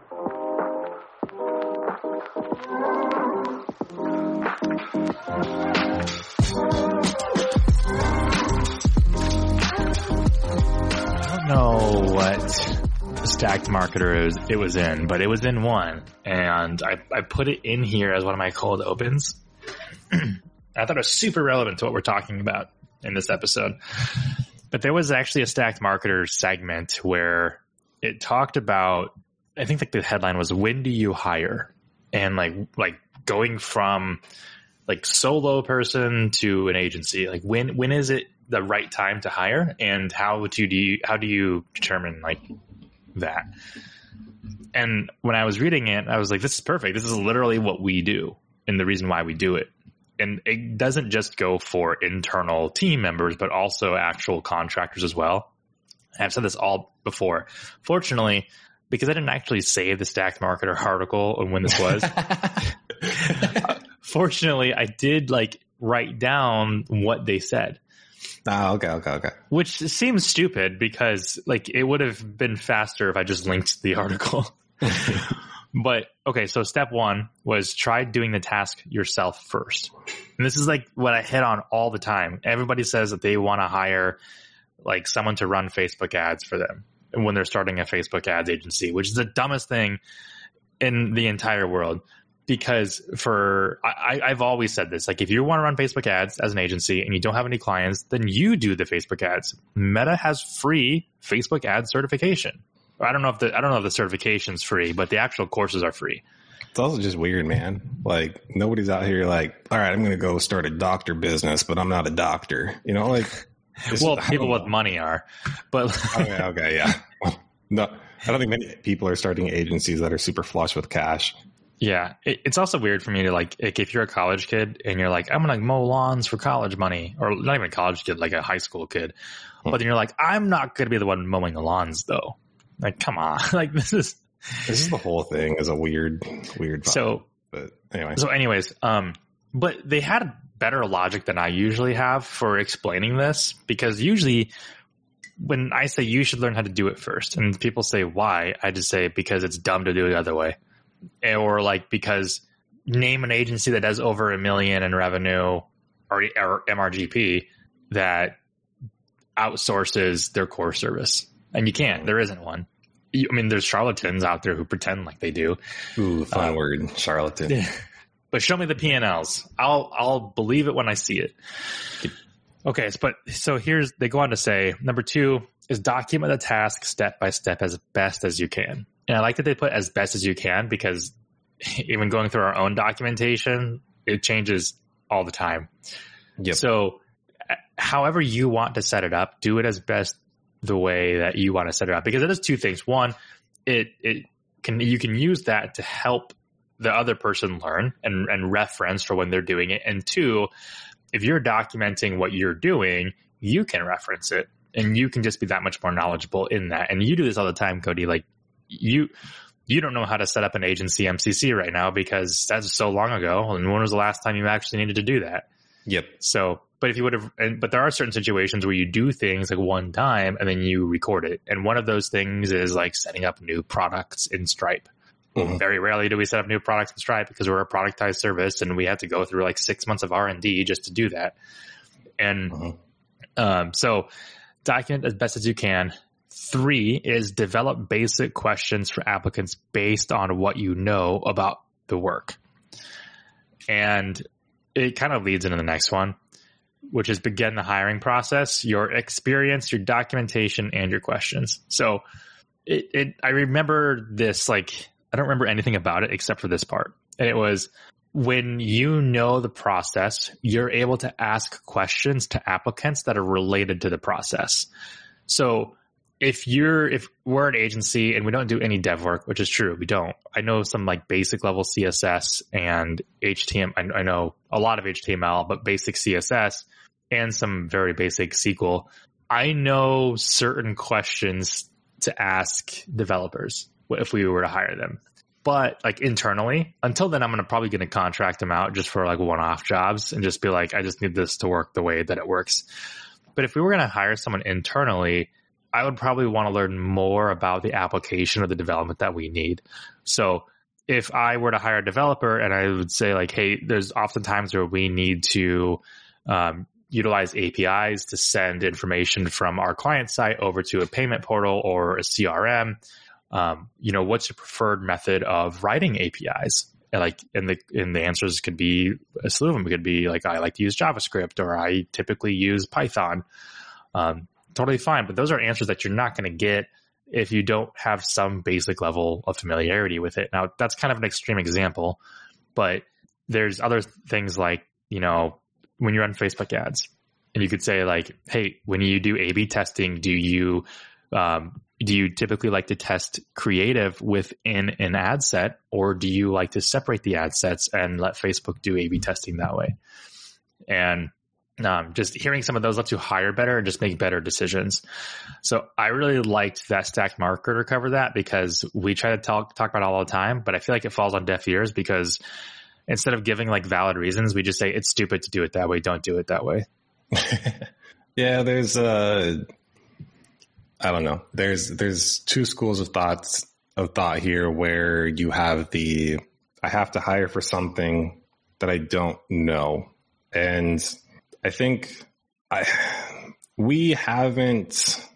I don't know what stacked marketer is, it was in, but it was in one, and I, I put it in here as one of my cold opens. I thought it was super relevant to what we're talking about in this episode. But there was actually a stacked marketer segment where it talked about I think like the headline was when do you hire? And like like going from like solo person to an agency. Like when when is it the right time to hire and how do you how do you determine like that? And when I was reading it, I was like, this is perfect. This is literally what we do and the reason why we do it. And it doesn't just go for internal team members, but also actual contractors as well. I've said this all before. Fortunately, because I didn't actually save the stacked marketer article on when this was. fortunately, I did like write down what they said. Oh, okay, okay, okay. Which seems stupid because like it would have been faster if I just linked the article. but okay, so step one was try doing the task yourself first. And this is like what I hit on all the time. Everybody says that they want to hire like someone to run Facebook ads for them when they're starting a Facebook ads agency, which is the dumbest thing in the entire world. Because for I, I've always said this, like if you want to run Facebook ads as an agency and you don't have any clients, then you do the Facebook ads. Meta has free Facebook ad certification. I don't know if the I don't know if the certification's free, but the actual courses are free. It's also just weird, man. Like nobody's out here like, all right, I'm going to go start a doctor business, but I'm not a doctor. You know, like well, people with money are, but okay, okay, yeah. No, I don't think many people are starting agencies that are super flush with cash. Yeah, it, it's also weird for me to like, like if you're a college kid and you're like, I'm gonna mow lawns for college money, or not even a college kid, like a high school kid, hmm. but then you're like, I'm not gonna be the one mowing the lawns though. Like, come on, like this is this is the whole thing is a weird, weird. Vibe. So, but anyway, so anyways, um, but they had better logic than I usually have for explaining this because usually when I say you should learn how to do it first and people say why, I just say because it's dumb to do it the other way. Or like because name an agency that does over a million in revenue or, or MRGP that outsources their core service. And you can't. There isn't one. I mean, there's charlatans out there who pretend like they do. Ooh, fun uh, word, charlatan. but show me the P&Ls. I'll I'll believe it when I see it. Okay, but so here's they go on to say number two is document the task step by step as best as you can. And I like that they put as best as you can because even going through our own documentation, it changes all the time. Yep. So uh, however you want to set it up, do it as best the way that you want to set it up because it does two things. One, it it can you can use that to help the other person learn and, and reference for when they're doing it. And two, if you're documenting what you're doing, you can reference it and you can just be that much more knowledgeable in that. And you do this all the time, Cody. Like you, you don't know how to set up an agency MCC right now because that's so long ago. And when was the last time you actually needed to do that? Yep. So, but if you would have, but there are certain situations where you do things like one time and then you record it. And one of those things is like setting up new products in Stripe. Mm-hmm. Very rarely do we set up new products in Stripe because we're a productized service and we have to go through like six months of R and D just to do that. And mm-hmm. um, so document as best as you can. Three is develop basic questions for applicants based on what you know about the work. And it kind of leads into the next one, which is begin the hiring process, your experience, your documentation, and your questions. So it, it I remember this like I don't remember anything about it except for this part. And it was when you know the process, you're able to ask questions to applicants that are related to the process. So if you're, if we're an agency and we don't do any dev work, which is true, we don't. I know some like basic level CSS and HTML. I, I know a lot of HTML, but basic CSS and some very basic SQL. I know certain questions to ask developers if we were to hire them. But like internally, until then, I'm gonna probably gonna contract them out just for like one-off jobs and just be like, I just need this to work the way that it works. But if we were gonna hire someone internally, I would probably want to learn more about the application or the development that we need. So if I were to hire a developer and I would say like, hey, there's often times where we need to um, utilize APIs to send information from our client site over to a payment portal or a CRM. Um, you know, what's your preferred method of writing APIs? And like, and the and the answers could be a slew of them. It could be like, I like to use JavaScript, or I typically use Python. Um, totally fine, but those are answers that you're not going to get if you don't have some basic level of familiarity with it. Now, that's kind of an extreme example, but there's other things like, you know, when you run Facebook ads and you could say like, Hey, when you do A B testing, do you, um, do you typically like to test creative within an ad set or do you like to separate the ad sets and let Facebook do A B testing that way? And um, just hearing some of those lets you hire better and just make better decisions. So I really liked that stack marketer cover that because we try to talk talk about it all the time, but I feel like it falls on deaf ears because instead of giving like valid reasons, we just say it's stupid to do it that way. Don't do it that way. yeah, there's uh I don't know. There's there's two schools of thoughts of thought here where you have the I have to hire for something that I don't know. And I think I we haven't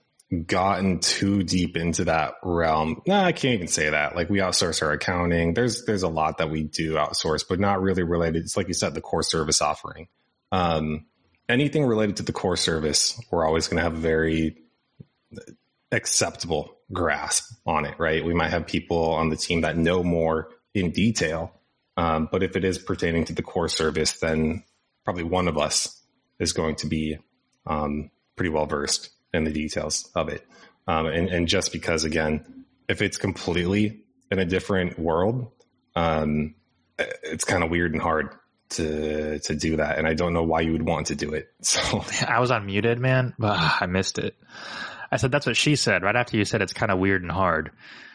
gotten too deep into that realm. No, I can't even say that. Like we outsource our accounting. There's there's a lot that we do outsource, but not really related. It's like you said, the core service offering. Um, anything related to the core service, we're always going to have a very acceptable grasp on it, right? We might have people on the team that know more in detail, um, but if it is pertaining to the core service, then probably one of us is going to be um, pretty well versed in the details of it. Um, and, and, just because, again, if it's completely in a different world, um, it's kind of weird and hard to to do that. And I don't know why you would want to do it. So I was unmuted, man. I missed it. I said that's what she said right after you said it's kind of weird and hard.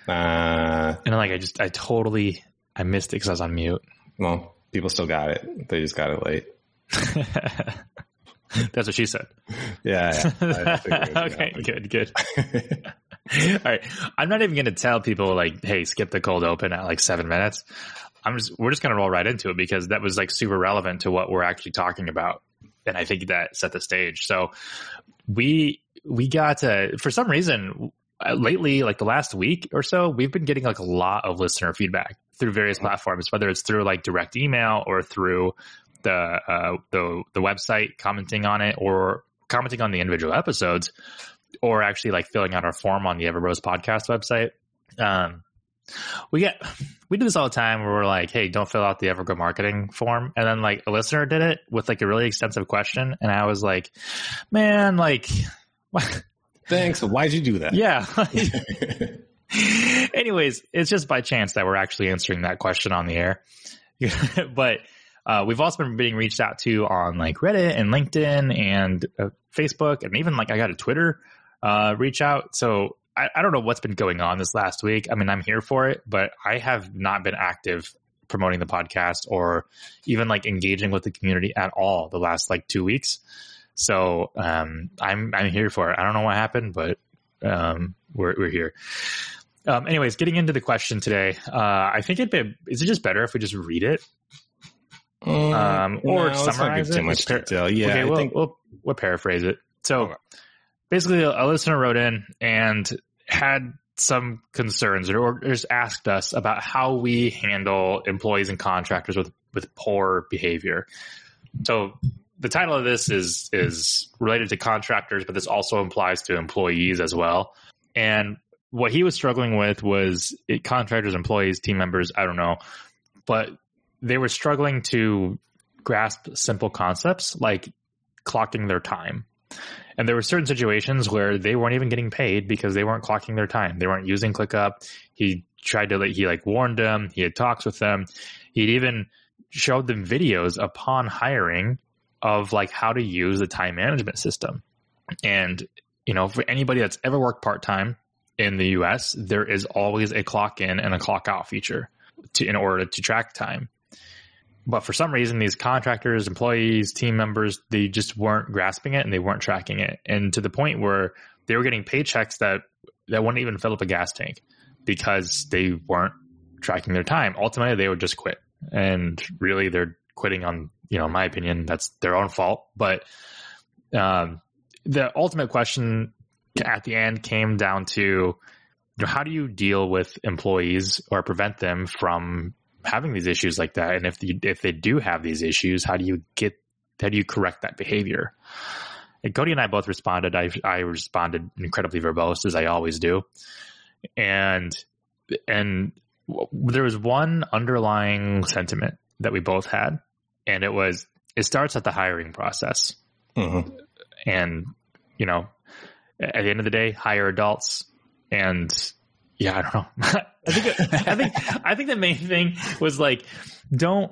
Uh, and I'm like I just I totally I missed it because I was on mute. Well, people still got it. They just got it late. That's what she said. Yeah. yeah. okay. Good. Good. All right. I'm not even going to tell people like, "Hey, skip the cold open at like seven minutes." I'm just we're just going to roll right into it because that was like super relevant to what we're actually talking about, and I think that set the stage. So we we got uh, for some reason uh, lately, like the last week or so, we've been getting like a lot of listener feedback through various platforms, whether it's through like direct email or through the uh, the the website, commenting on it, or commenting on the individual episodes, or actually like filling out our form on the Everbros podcast website. Um, we get we do this all the time where we're like, hey, don't fill out the Evergrow marketing form, and then like a listener did it with like a really extensive question, and I was like, man, like. Thanks. Why'd you do that? Yeah. Anyways, it's just by chance that we're actually answering that question on the air. but uh, we've also been being reached out to on like Reddit and LinkedIn and uh, Facebook, and even like I got a Twitter uh, reach out. So I, I don't know what's been going on this last week. I mean, I'm here for it, but I have not been active promoting the podcast or even like engaging with the community at all the last like two weeks. So um, I'm I'm here for it. I don't know what happened, but um, we're we're here. Um, anyways, getting into the question today, uh, I think it'd be is it just better if we just read it Mm, um, or no, summarize it. Too much detail. Yeah, okay, we'll, think... we'll, we'll paraphrase it. So okay. basically, a listener wrote in and had some concerns or just asked us about how we handle employees and contractors with with poor behavior. So the title of this is is related to contractors, but this also implies to employees as well. And what he was struggling with was it, contractors, employees, team members. I don't know, but they were struggling to grasp simple concepts like clocking their time. And there were certain situations where they weren't even getting paid because they weren't clocking their time. They weren't using ClickUp. He tried to he like warned them. He had talks with them. He'd even showed them videos upon hiring of like how to use the time management system. And, you know, for anybody that's ever worked part time in the US, there is always a clock in and a clock out feature to, in order to track time. But for some reason, these contractors, employees, team members, they just weren't grasping it and they weren't tracking it. And to the point where they were getting paychecks that that wouldn't even fill up a gas tank because they weren't tracking their time. Ultimately, they would just quit, and really, they're quitting on you know, my opinion, that's their own fault. But um, the ultimate question at the end came down to you know, how do you deal with employees or prevent them from having these issues like that? And if if they do have these issues, how do you get how do you correct that behavior? And Cody and I both responded. I I responded incredibly verbose as I always do, and and there was one underlying sentiment that we both had, and it was it starts at the hiring process, mm-hmm. and you know, at the end of the day, hire adults, and yeah, I don't know. I think I think I think the main thing was like, don't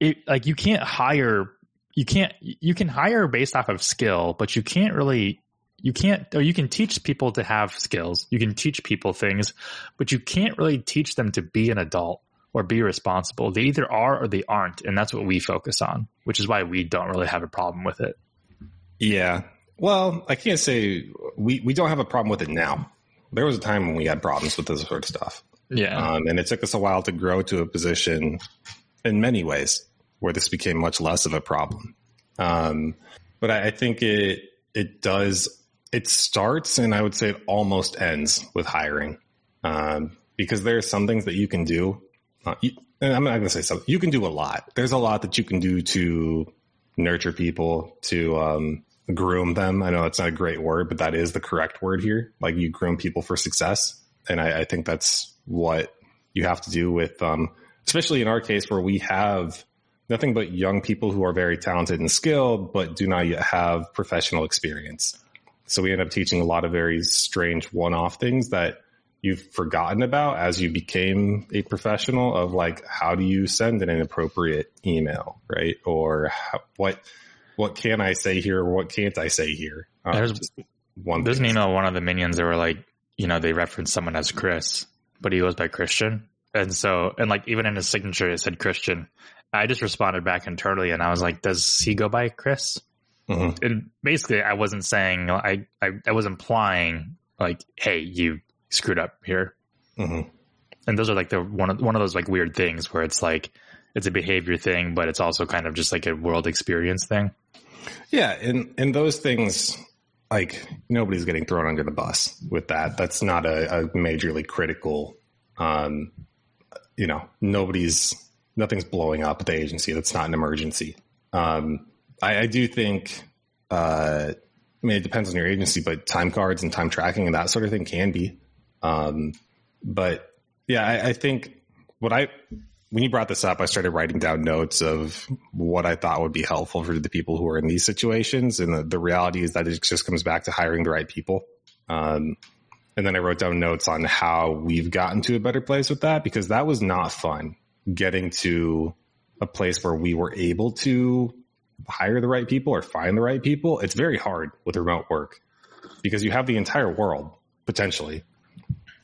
it like you can't hire you can't you can hire based off of skill, but you can't really you can't or you can teach people to have skills. You can teach people things, but you can't really teach them to be an adult or be responsible. They either are or they aren't, and that's what we focus on, which is why we don't really have a problem with it. Yeah. Well, I can't say we we don't have a problem with it now. There was a time when we had problems with this sort of stuff. Yeah. Um, and it took us a while to grow to a position in many ways where this became much less of a problem. Um, but I, I, think it it does it starts and I would say it almost ends with hiring um, because there are some things that you can do. Uh, you, I'm not going to say something. You can do a lot. There's a lot that you can do to nurture people, to um, groom them. I know it's not a great word, but that is the correct word here. Like you groom people for success, and I, I think that's what you have to do with, um, especially in our case where we have nothing but young people who are very talented and skilled, but do not yet have professional experience. So we end up teaching a lot of very strange one off things that you've forgotten about as you became a professional of like, how do you send an inappropriate email, right? Or how, what, what can I say here? Or what can't I say here? Um, there's one, there's an email, one of the minions that were like, you know, they referenced someone as Chris, but he goes by Christian. And so, and like even in his signature, it said Christian. I just responded back internally and I was like, does he go by Chris? Mm-hmm. And basically I wasn't saying, I, I, I, was implying like, Hey, you screwed up here. Mm-hmm. And those are like the one of, one of those like weird things where it's like, it's a behavior thing, but it's also kind of just like a world experience thing. Yeah. And, and those things, like nobody's getting thrown under the bus with that. That's not a, a majorly critical, um, you know, nobody's nothing's blowing up at the agency. That's not an emergency. Um, I, I, do think, uh, I mean, it depends on your agency, but time cards and time tracking and that sort of thing can be. Um, but yeah, I, I think what I, when you brought this up, I started writing down notes of what I thought would be helpful for the people who are in these situations. And the, the reality is that it just comes back to hiring the right people. Um, and then I wrote down notes on how we've gotten to a better place with that because that was not fun getting to a place where we were able to hire the right people or find the right people, it's very hard with remote work because you have the entire world potentially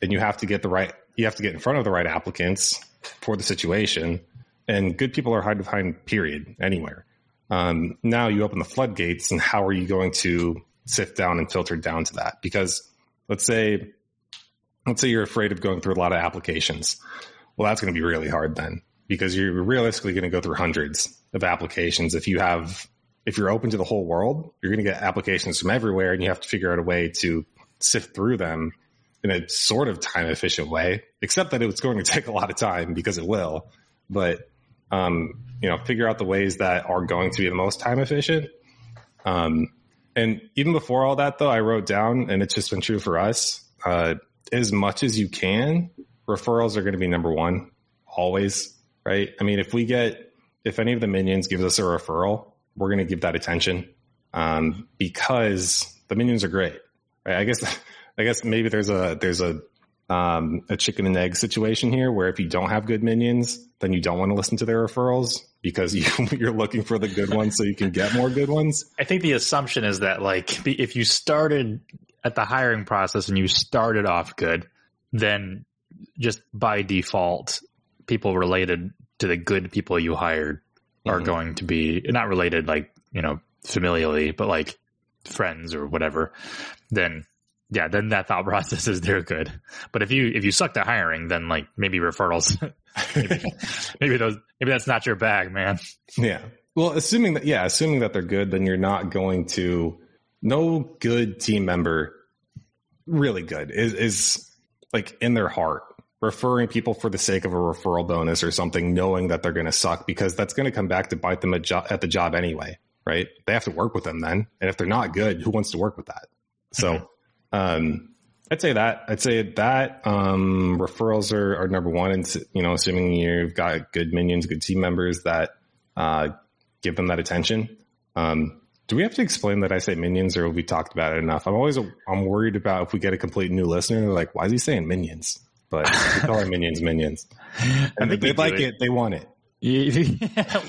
and you have to get the right, you have to get in front of the right applicants for the situation and good people are hard to find period anywhere. Um, now you open the floodgates and how are you going to sift down and filter down to that? Because let's say, let's say you're afraid of going through a lot of applications well, that's going to be really hard then because you're realistically going to go through hundreds of applications. If you have, if you're open to the whole world, you're going to get applications from everywhere and you have to figure out a way to sift through them in a sort of time efficient way, except that it's going to take a lot of time because it will. But, um, you know, figure out the ways that are going to be the most time efficient. Um, and even before all that, though, I wrote down, and it's just been true for us, uh, as much as you can, referrals are going to be number one always, right? I mean, if we get, if any of the minions gives us a referral, we're going to give that attention um, because the minions are great. Right? I guess, I guess maybe there's a there's a um, a chicken and egg situation here where if you don't have good minions, then you don't want to listen to their referrals because you, you're looking for the good ones so you can get more good ones. I think the assumption is that like if you started at the hiring process and you started off good, then just by default, people related to the good people you hired are mm-hmm. going to be not related like, you know, familially, but like friends or whatever, then yeah, then that thought process is they're good. But if you if you suck at hiring, then like maybe referrals, maybe, maybe those maybe that's not your bag, man. Yeah. Well, assuming that yeah, assuming that they're good, then you're not going to. No good team member, really good, is is like in their heart referring people for the sake of a referral bonus or something, knowing that they're going to suck because that's going to come back to bite them at, jo- at, the job anyway, right? They have to work with them then, and if they're not good, who wants to work with that? So, mm-hmm. Um, I'd say that. I'd say that um, referrals are, are number one, and you know, assuming you've got good minions, good team members that uh, give them that attention. Um, do we have to explain that I say minions, or have we talked about it enough? I'm always I'm worried about if we get a complete new listener, they're like, "Why is he saying minions?" but we call our minions minions. And they like it. it. They want it. Yeah,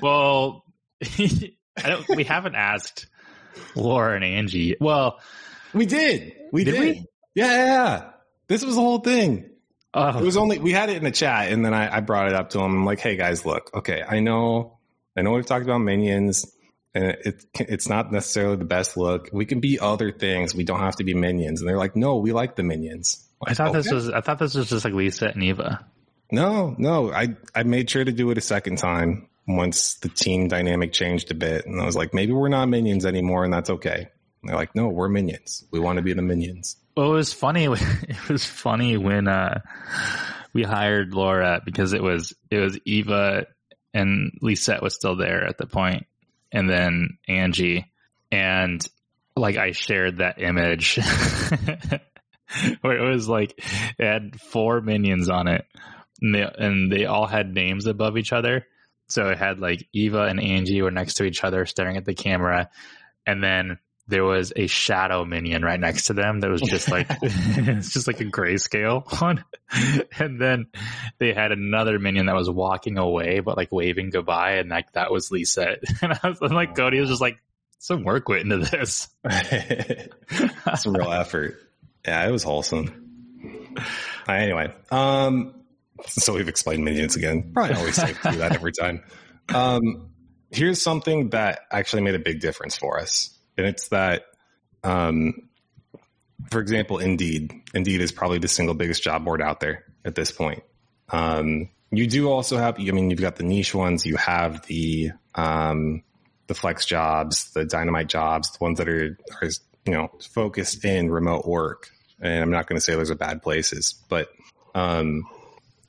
well, we haven't asked Laura and Angie. Well, we did. We did. did. We? Yeah, yeah, yeah, This was the whole thing. Oh. It was only we had it in the chat, and then I, I brought it up to them. I'm like, "Hey guys, look. Okay, I know, I know we've talked about minions, and it, it's not necessarily the best look. We can be other things. We don't have to be minions." And they're like, "No, we like the minions." I thought okay. this was I thought this was just like Lisa and Eva. No, no. I I made sure to do it a second time once the team dynamic changed a bit, and I was like, maybe we're not minions anymore, and that's okay. They're like, no, we're minions. We want to be the minions. Well, it was funny. It was funny when uh, we hired Laura because it was it was Eva and Lisette was still there at the point, and then Angie, and like I shared that image where it was like it had four minions on it, and they and they all had names above each other. So it had like Eva and Angie were next to each other, staring at the camera, and then there was a shadow minion right next to them that was just like it's just like a grayscale one. And then they had another minion that was walking away but like waving goodbye and like that was Lisa. And I was like Cody was just like some work went into this. Some real effort. Yeah, it was wholesome. Uh, anyway, um, so we've explained minions again. Probably always safe to do that every time. Um, here's something that actually made a big difference for us, and it's that, um, for example, Indeed. Indeed is probably the single biggest job board out there at this point. Um, you do also have, I mean, you've got the niche ones. You have the um, the flex jobs, the dynamite jobs, the ones that are, are you know focused in remote work and I'm not going to say those are bad places, but um,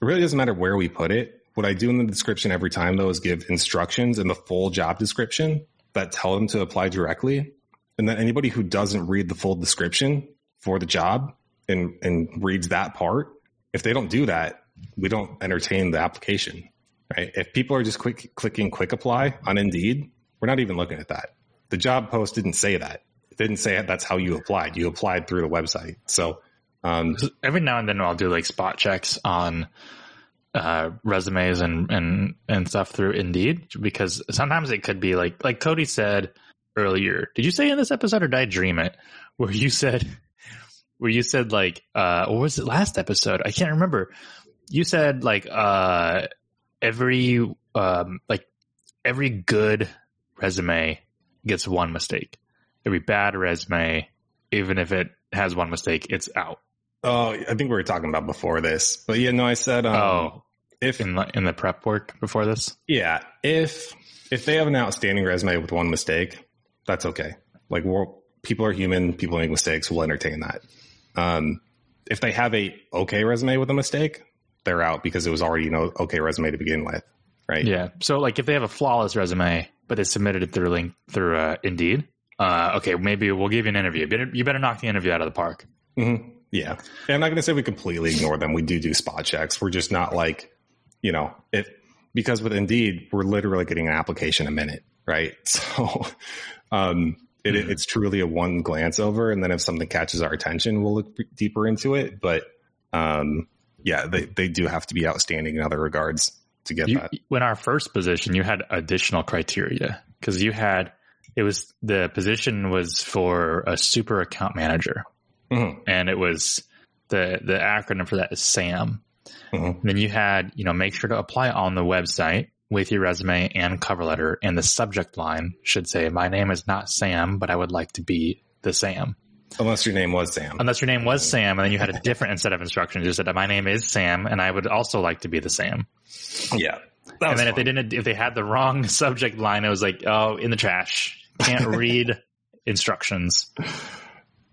it really doesn't matter where we put it. What I do in the description every time, though, is give instructions in the full job description that tell them to apply directly. And then anybody who doesn't read the full description for the job and, and reads that part, if they don't do that, we don't entertain the application, right? If people are just quick, clicking quick apply on Indeed, we're not even looking at that. The job post didn't say that didn't say that's how you applied. You applied through the website. So um, every now and then I'll do like spot checks on uh, resumes and, and, and stuff through Indeed because sometimes it could be like, like Cody said earlier, did you say in this episode or did I dream it where you said, where you said like, uh, or was it last episode? I can't remember. You said like, uh, every, um, like every good resume gets one mistake every bad resume, even if it has one mistake, it's out. Oh, I think we were talking about before this, but yeah, no, I said, um, oh, if in the, in the prep work before this, yeah, if if they have an outstanding resume with one mistake, that's okay. Like, people are human, people make mistakes. We'll entertain that. Um, if they have a okay resume with a mistake, they're out because it was already know okay resume to begin with, right? Yeah. So like if they have a flawless resume, but they submitted it through link through uh, Indeed, uh, okay, maybe we'll give you an interview. You better, you better knock the interview out of the park. Mm-hmm. Yeah. And I'm not going to say we completely ignore them. We do do spot checks. We're just not like, you know, it, because with Indeed, we're literally getting an application a minute, right? So, um, it, mm-hmm. it's truly a one glance over. And then if something catches our attention, we'll look deeper into it. But, um, yeah, they, they do have to be outstanding in other regards to get you, that. When our first position, you had additional criteria because you had it was the position was for a super account manager, mm-hmm. and it was the the acronym for that is SAM. Mm-hmm. Then you had you know make sure to apply on the website with your resume and cover letter, and the subject line should say, "My name is not Sam, but I would like to be the Sam." Unless your name was Sam. Unless your name was Sam, and then you had a different set of instructions. You said, "My name is Sam, and I would also like to be the Sam." Yeah. And then if they didn't, if they had the wrong subject line, it was like, "Oh, in the trash." Can't read instructions.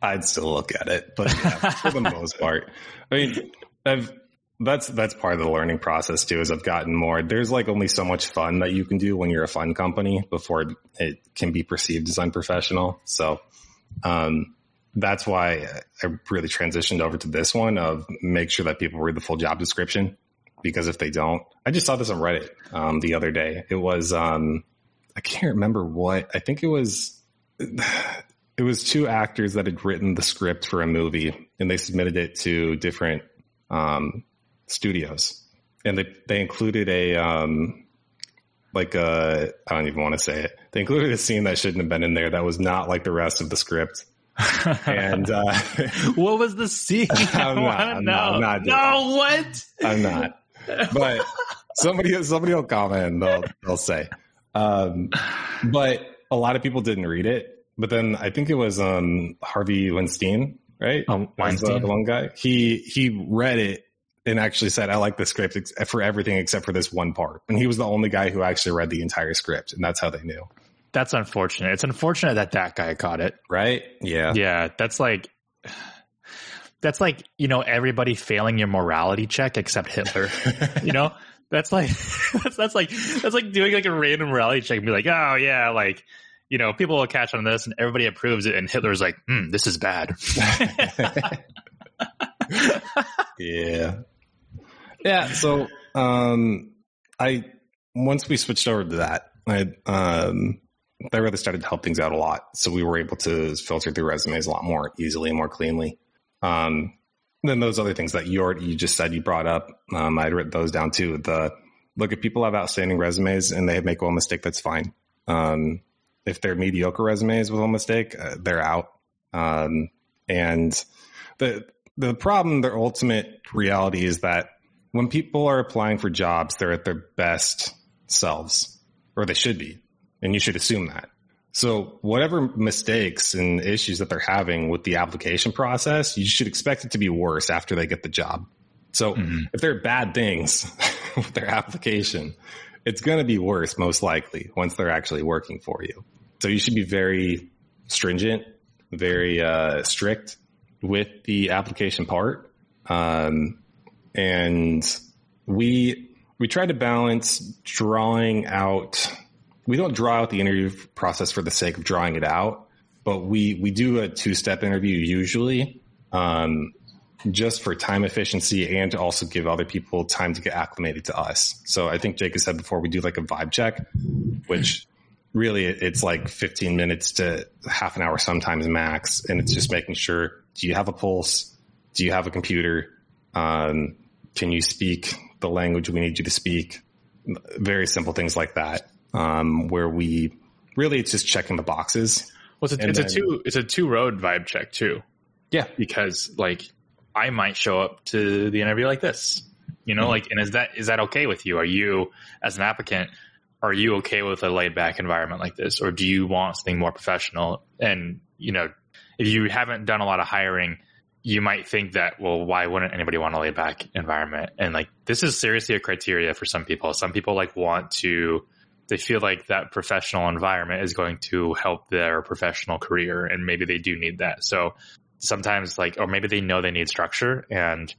I'd still look at it, but yeah, for the most part, I mean, I've that's that's part of the learning process too. As I've gotten more, there's like only so much fun that you can do when you're a fun company before it can be perceived as unprofessional. So, um, that's why I really transitioned over to this one of make sure that people read the full job description because if they don't, I just saw this on Reddit um, the other day. It was um, I can't remember what I think it was. It was two actors that had written the script for a movie and they submitted it to different um, studios, and they they included a um, like I don't even want to say it. They included a scene that shouldn't have been in there that was not like the rest of the script. and uh, what was the scene? I'm not, I'm not, I'm not no, what? I'm not. But somebody somebody will comment and they'll they'll say. Um, but a lot of people didn't read it. But then I think it was um, Harvey Weinstein, right? Oh, Weinstein, the, the one guy. He he read it and actually said, I like the script ex- for everything except for this one part. And he was the only guy who actually read the entire script. And that's how they knew. That's unfortunate. It's unfortunate that that guy caught it. Right? Yeah. Yeah. That's like, that's like, you know, everybody failing your morality check except Hitler. you know? That's like, that's, that's like, that's like doing like a random morality check and be like, oh yeah, like, you know, people will catch on this and everybody approves it. And Hitler's like, hmm, this is bad. yeah. Yeah. So, um, I, once we switched over to that, I, um, really started to help things out a lot. So we were able to filter through resumes a lot more easily and more cleanly. Um, then those other things that you you just said you brought up, um, I'd written those down too. The look if people have outstanding resumes and they make one mistake, that's fine. Um, if they're mediocre resumes with one mistake, uh, they're out. Um, and the the problem, their ultimate reality is that when people are applying for jobs, they're at their best selves, or they should be. And you should assume that. So whatever mistakes and issues that they're having with the application process, you should expect it to be worse after they get the job. So mm-hmm. if there are bad things with their application, it's going to be worse most likely once they're actually working for you. So you should be very stringent, very uh, strict with the application part. Um, and we we try to balance drawing out. We don't draw out the interview process for the sake of drawing it out, but we we do a two step interview usually, um, just for time efficiency and to also give other people time to get acclimated to us. So I think Jake has said before we do like a vibe check, which really it's like 15 minutes to half an hour sometimes max, and it's just making sure do you have a pulse, do you have a computer, um, can you speak the language we need you to speak? Very simple things like that, um, where we really it's just checking the boxes. Well, it's a, it's then, a two it's a two road vibe check too. Yeah, because like I might show up to the interview like this, you know, mm-hmm. like, and is that is that okay with you? Are you as an applicant? Are you okay with a laid back environment like this, or do you want something more professional? And you know, if you haven't done a lot of hiring, you might think that, well, why wouldn't anybody want a laid back environment? And like, this is seriously a criteria for some people. Some people like want to, they feel like that professional environment is going to help their professional career. And maybe they do need that. So sometimes like, or maybe they know they need structure and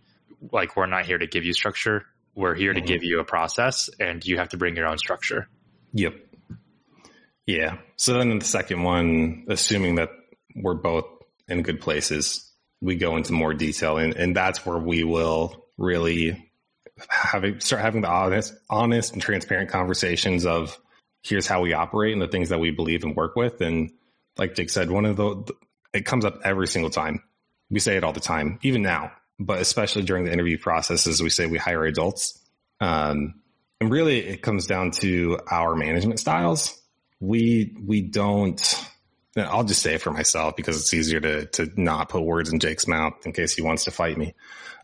like, we're not here to give you structure. We're here mm-hmm. to give you a process and you have to bring your own structure. Yep. Yeah. So then the second one, assuming that we're both in good places, we go into more detail and, and that's where we will really have a, start having the honest, honest and transparent conversations of here's how we operate and the things that we believe and work with. And like Jake said, one of the, it comes up every single time. We say it all the time, even now, but especially during the interview processes, we say we hire adults. Um, and really it comes down to our management styles. We, we don't, I'll just say it for myself because it's easier to to not put words in Jake's mouth in case he wants to fight me.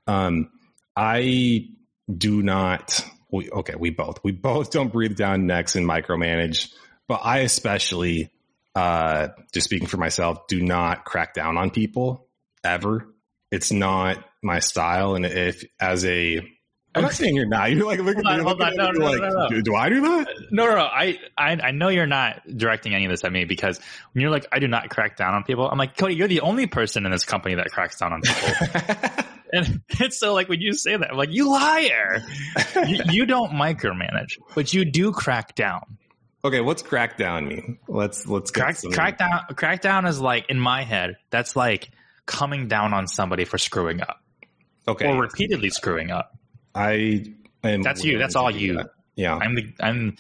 Um, I do not we, okay, we both, we both don't breathe down necks and micromanage, but I especially, uh, just speaking for myself, do not crack down on people ever. It's not my style. And if as a, I'm not saying you're not. You're like looking, hold on, hold on. No, no, like, no, no, do, do, I do that? No, no, no. I, I, I know you're not directing any of this at me because when you're like, I do not crack down on people. I'm like, Cody, you're the only person in this company that cracks down on people. and it's so like when you say that, I'm like, you liar. you, you don't micromanage, but you do crack down. Okay, what's crackdown mean? Let's let's crack some... crackdown. Crackdown is like in my head. That's like coming down on somebody for screwing up. Okay, or repeatedly screwing up. I am. That's you. That's all you. That. Yeah, I'm the. I'm.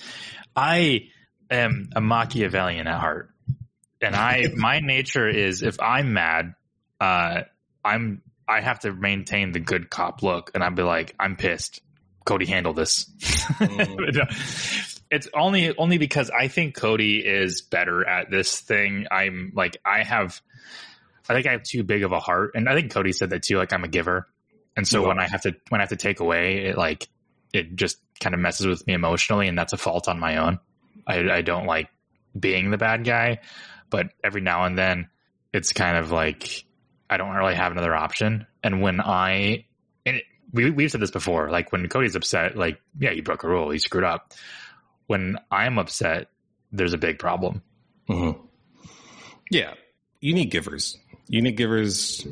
I am a Machiavellian at heart, and I my nature is if I'm mad, uh, I'm I have to maintain the good cop look, and I'd be like, I'm pissed. Cody, handle this. Mm. it's only only because I think Cody is better at this thing. I'm like I have I think I have too big of a heart. And I think Cody said that too, like I'm a giver. And so when I have to when I have to take away, it like it just kind of messes with me emotionally and that's a fault on my own. I, I don't like being the bad guy, but every now and then it's kind of like I don't really have another option. And when I and it, we we've said this before, like when Cody's upset, like yeah, you broke a rule, you screwed up when I'm upset, there's a big problem. Mm-hmm. Yeah. You need givers. You need givers.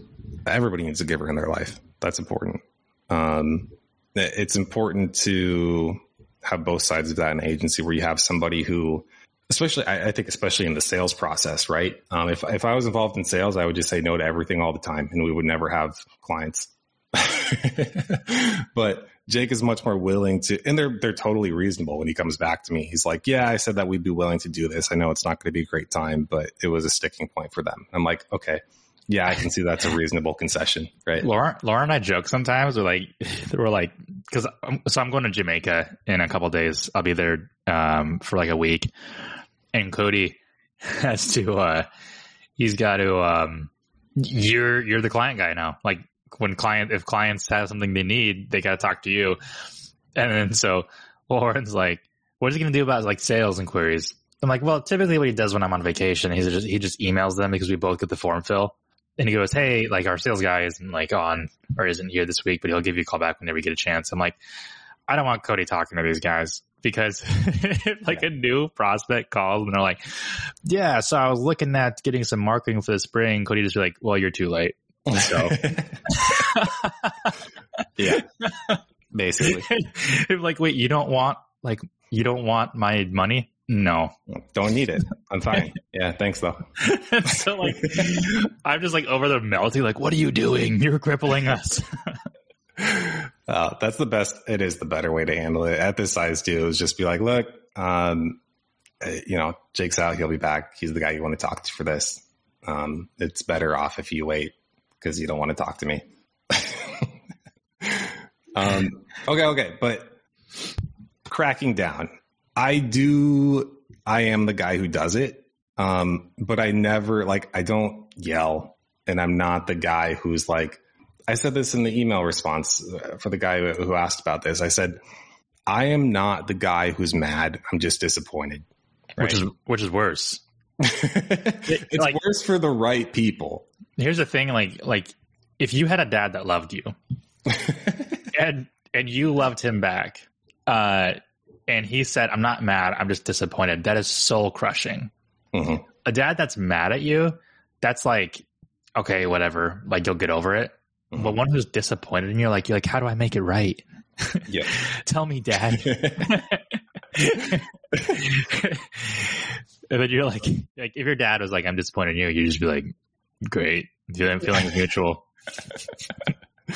Everybody needs a giver in their life. That's important. Um, it's important to have both sides of that in agency where you have somebody who, especially, I, I think, especially in the sales process, right? Um, if, if I was involved in sales, I would just say no to everything all the time and we would never have clients. but Jake is much more willing to, and they're they're totally reasonable when he comes back to me. He's like, "Yeah, I said that we'd be willing to do this. I know it's not going to be a great time, but it was a sticking point for them." I'm like, "Okay, yeah, I can see that's a reasonable concession, right?" Laura, Laura and I joke sometimes. We're like, we're like, because so I'm going to Jamaica in a couple days. I'll be there um, for like a week, and Cody has to. uh He's got to. um You're you're the client guy now. Like when client if clients have something they need, they got to talk to you. And then so Lauren's like, "What is he going to do about like sales inquiries?" I'm like, "Well, typically what he does when I'm on vacation, he's just he just emails them because we both get the form fill." And he goes, "Hey, like our sales guy isn't like on or isn't here this week, but he'll give you a call back whenever you get a chance." I'm like, "I don't want Cody talking to these guys." Because if like a new prospect calls and they're like, yeah, so I was looking at getting some marketing for the spring. Cody just be like, well, you're too late. So, yeah, basically. like, wait, you don't want like you don't want my money? No, don't need it. I'm fine. Yeah, thanks though. so like, I'm just like over there melting. Like, what are you doing? You're crippling us. uh, that's the best. It is the better way to handle it at this size too. Is just be like, look, um, eh, you know, Jake's out. He'll be back. He's the guy you want to talk to for this. Um, it's better off if you wait because you don't want to talk to me. um, okay, okay, but cracking down. I do. I am the guy who does it, um, but I never like. I don't yell, and I'm not the guy who's like. I said this in the email response uh, for the guy who asked about this. I said, I am not the guy who's mad. I'm just disappointed. Right? Which is which is worse. it's like, worse for the right people. Here's the thing, like like if you had a dad that loved you and and you loved him back, uh, and he said, I'm not mad, I'm just disappointed, that is soul crushing. Mm-hmm. A dad that's mad at you, that's like, okay, whatever, like you'll get over it. Mm-hmm. But one who's disappointed in you, like you're like, how do I make it right? Yeah. Tell me, dad. and then you're like, like if your dad was like, "I'm disappointed in you," you'd just be like, "Great, I'm feeling mutual."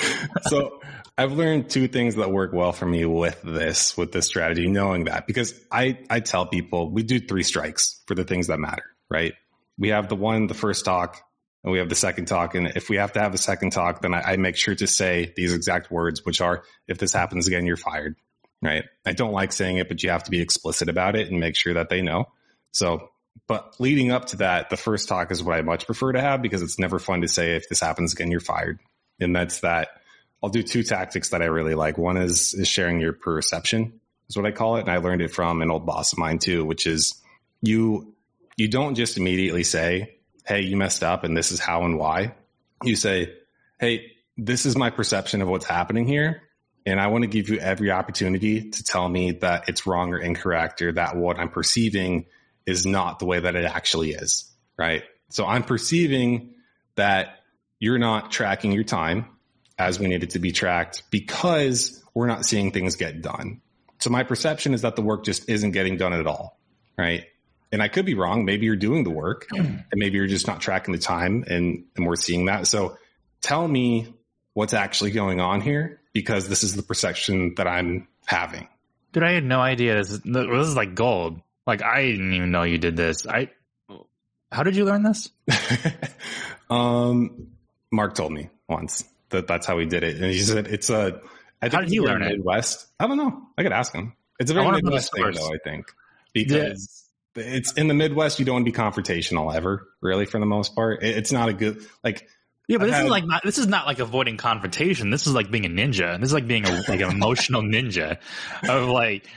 so I've learned two things that work well for me with this, with this strategy, knowing that because I, I tell people we do three strikes for the things that matter, right? We have the one, the first talk, and we have the second talk. And if we have to have a second talk, then I, I make sure to say these exact words, which are, if this happens again, you're fired, right? I don't like saying it, but you have to be explicit about it and make sure that they know. So, but leading up to that, the first talk is what I much prefer to have because it's never fun to say if this happens again, you're fired. And that's that I'll do two tactics that I really like. One is is sharing your perception is what I call it, and I learned it from an old boss of mine too, which is you you don't just immediately say, "Hey, you messed up, and this is how and why." You say, "Hey, this is my perception of what's happening here." And I want to give you every opportunity to tell me that it's wrong or incorrect or that what I'm perceiving is not the way that it actually is. Right. So I'm perceiving that you're not tracking your time as we need it to be tracked because we're not seeing things get done. So my perception is that the work just isn't getting done at all. Right. And I could be wrong. Maybe you're doing the work and maybe you're just not tracking the time and, and we're seeing that. So tell me what's actually going on here because this is the perception that I'm having. Dude, I had no idea. This is, this is like gold. Like I didn't even know you did this. I, how did you learn this? um, Mark told me once that that's how he did it, and he said it's a. I think how did he learn Midwest. it? Midwest. I don't know. I could ask him. It's a very Midwest thing, though. I think because yeah. it's in the Midwest. You don't want to be confrontational ever, really, for the most part. It's not a good like yeah, but this had, is like not, this is not like avoiding confrontation. This is like being a ninja. This is like being a like an emotional ninja of like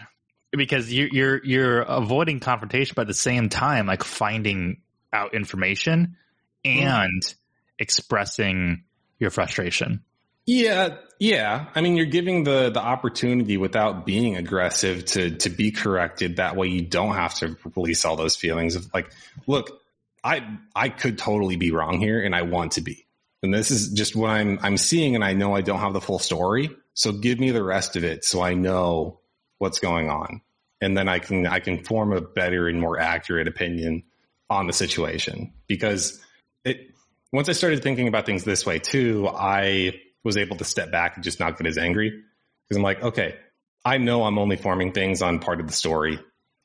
because you're you're you're avoiding confrontation, but at the same time like finding out information and mm. Expressing your frustration. Yeah, yeah. I mean, you're giving the the opportunity without being aggressive to to be corrected. That way, you don't have to release all those feelings of like, look, I I could totally be wrong here, and I want to be and this is just what I'm I'm seeing and I know I don't have the full story. So give me the rest of it so I know what's going on. And then I can I can form a better and more accurate opinion on the situation. Because it once I started thinking about things this way too, I was able to step back and just not get as angry. Because I'm like, okay, I know I'm only forming things on part of the story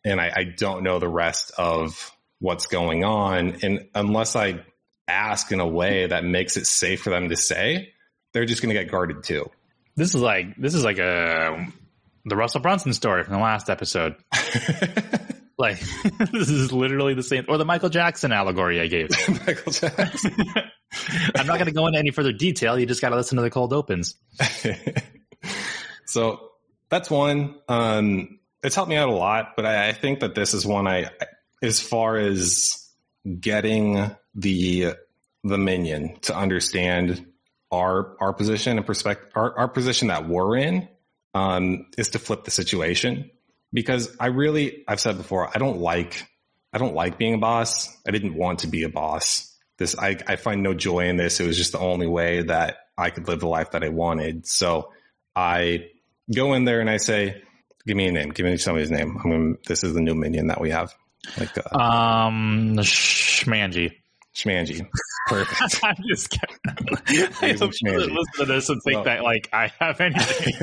and I, I don't know the rest of what's going on. And unless I ask in a way that makes it safe for them to say, they're just going to get guarded too. This is like this is like a the Russell Brunson story from the last episode. like this is literally the same, or the Michael Jackson allegory I gave. Michael Jackson. I'm not going to go into any further detail. You just got to listen to the cold opens. so that's one. Um, it's helped me out a lot, but I, I think that this is one I, as far as getting the the minion to understand our our position and perspective our, our position that we're in um, is to flip the situation because I really I've said before I don't like I don't like being a boss. I didn't want to be a boss. This I, I find no joy in this. It was just the only way that I could live the life that I wanted. So I go in there and I say, "Give me a name. Give me somebody's name. I mean, this is the new minion that we have." Like uh, um, Schmangy. Schmangy. Perfect. I'm just kidding. I hope you listen to this and think so, that like I have anything.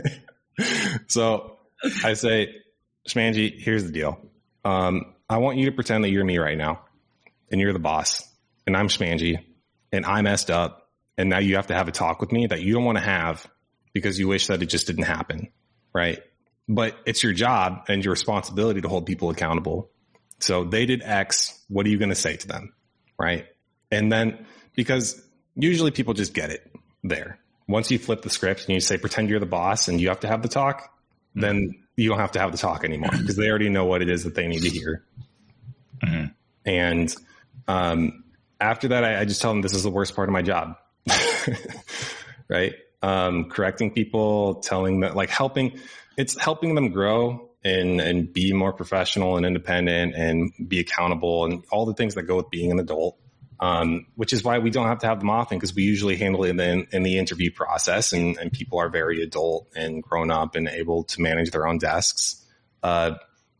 so I say, Schmangy, here's the deal. Um, I want you to pretend that you're me right now, and you're the boss, and I'm Schmangy, and I messed up, and now you have to have a talk with me that you don't want to have because you wish that it just didn't happen, right? But it's your job and your responsibility to hold people accountable. So they did X. What are you going to say to them? Right. And then because usually people just get it there. Once you flip the script and you say, pretend you're the boss and you have to have the talk, mm-hmm. then you don't have to have the talk anymore because they already know what it is that they need to hear. Mm-hmm. And, um, after that, I, I, just tell them this is the worst part of my job. right. Um, correcting people, telling them like helping, it's helping them grow and and be more professional and independent and be accountable and all the things that go with being an adult. Um, which is why we don't have to have them often because we usually handle it in the, in the interview process and, and, people are very adult and grown up and able to manage their own desks. Uh,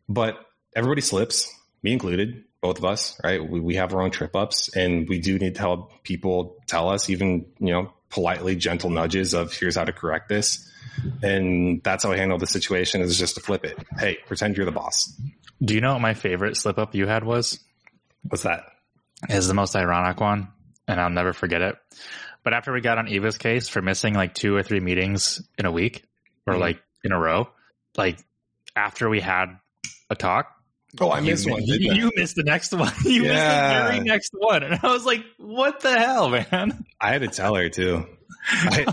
but everybody slips, me included, both of us, right? We, we have our own trip ups and we do need to help people tell us even, you know, politely gentle nudges of here's how to correct this. And that's how I handle the situation is just to flip it. Hey, pretend you're the boss. Do you know what my favorite slip up you had was? What's that? Is the most ironic one, and I'll never forget it. But after we got on Eva's case for missing like two or three meetings in a week or mm-hmm. like in a row, like after we had a talk, Oh, I missed you, one. You, you, missed the next one. You yeah. missed the very next one. And I was like, what the hell, man? I had to tell her too. I,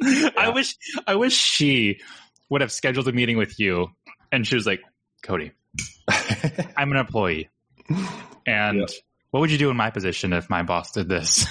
yeah. I wish I wish she would have scheduled a meeting with you and she was like, Cody, I'm an employee. And yep. What would you do in my position if my boss did this?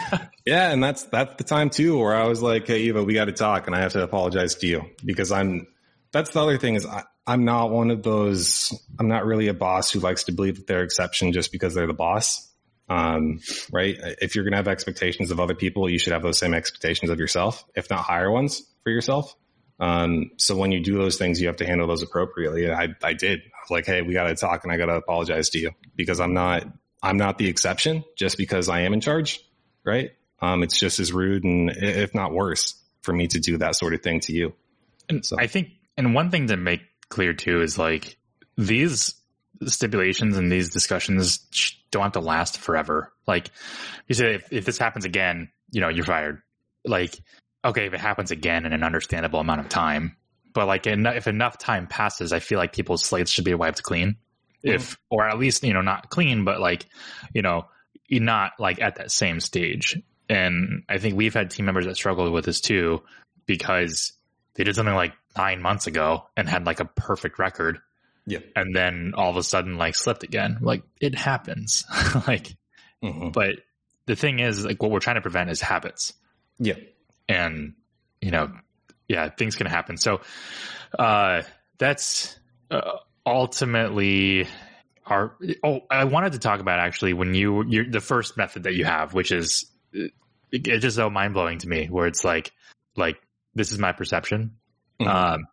yeah, and that's that's the time too where I was like, Hey Eva, we gotta talk and I have to apologize to you because I'm that's the other thing is I, I'm not one of those I'm not really a boss who likes to believe that they're exception just because they're the boss. Um, right? If you're going to have expectations of other people, you should have those same expectations of yourself, if not higher ones for yourself. Um, so when you do those things, you have to handle those appropriately. I, I did. I was like, Hey, we got to talk and I got to apologize to you because I'm not, I'm not the exception just because I am in charge. Right. Um, it's just as rude and if not worse for me to do that sort of thing to you. And so I think, and one thing to make clear too is like these stipulations and these discussions don't have to last forever. Like you said, if, if this happens again, you know, you're fired. Like okay, if it happens again in an understandable amount of time, but like if enough time passes, I feel like people's slates should be wiped clean. If, or at least, you know, not clean, but like, you know, not like at that same stage. And I think we've had team members that struggled with this too, because they did something like nine months ago and had like a perfect record. Yeah. And then all of a sudden like slipped again. Like it happens. like, mm-hmm. but the thing is like what we're trying to prevent is habits. Yeah and you know, yeah, things can happen. So uh, that's uh, ultimately are Oh, I wanted to talk about actually when you you're the first method that you have, which is it, it's just so mind blowing to me, where it's like like this is my perception. Mm-hmm. Um,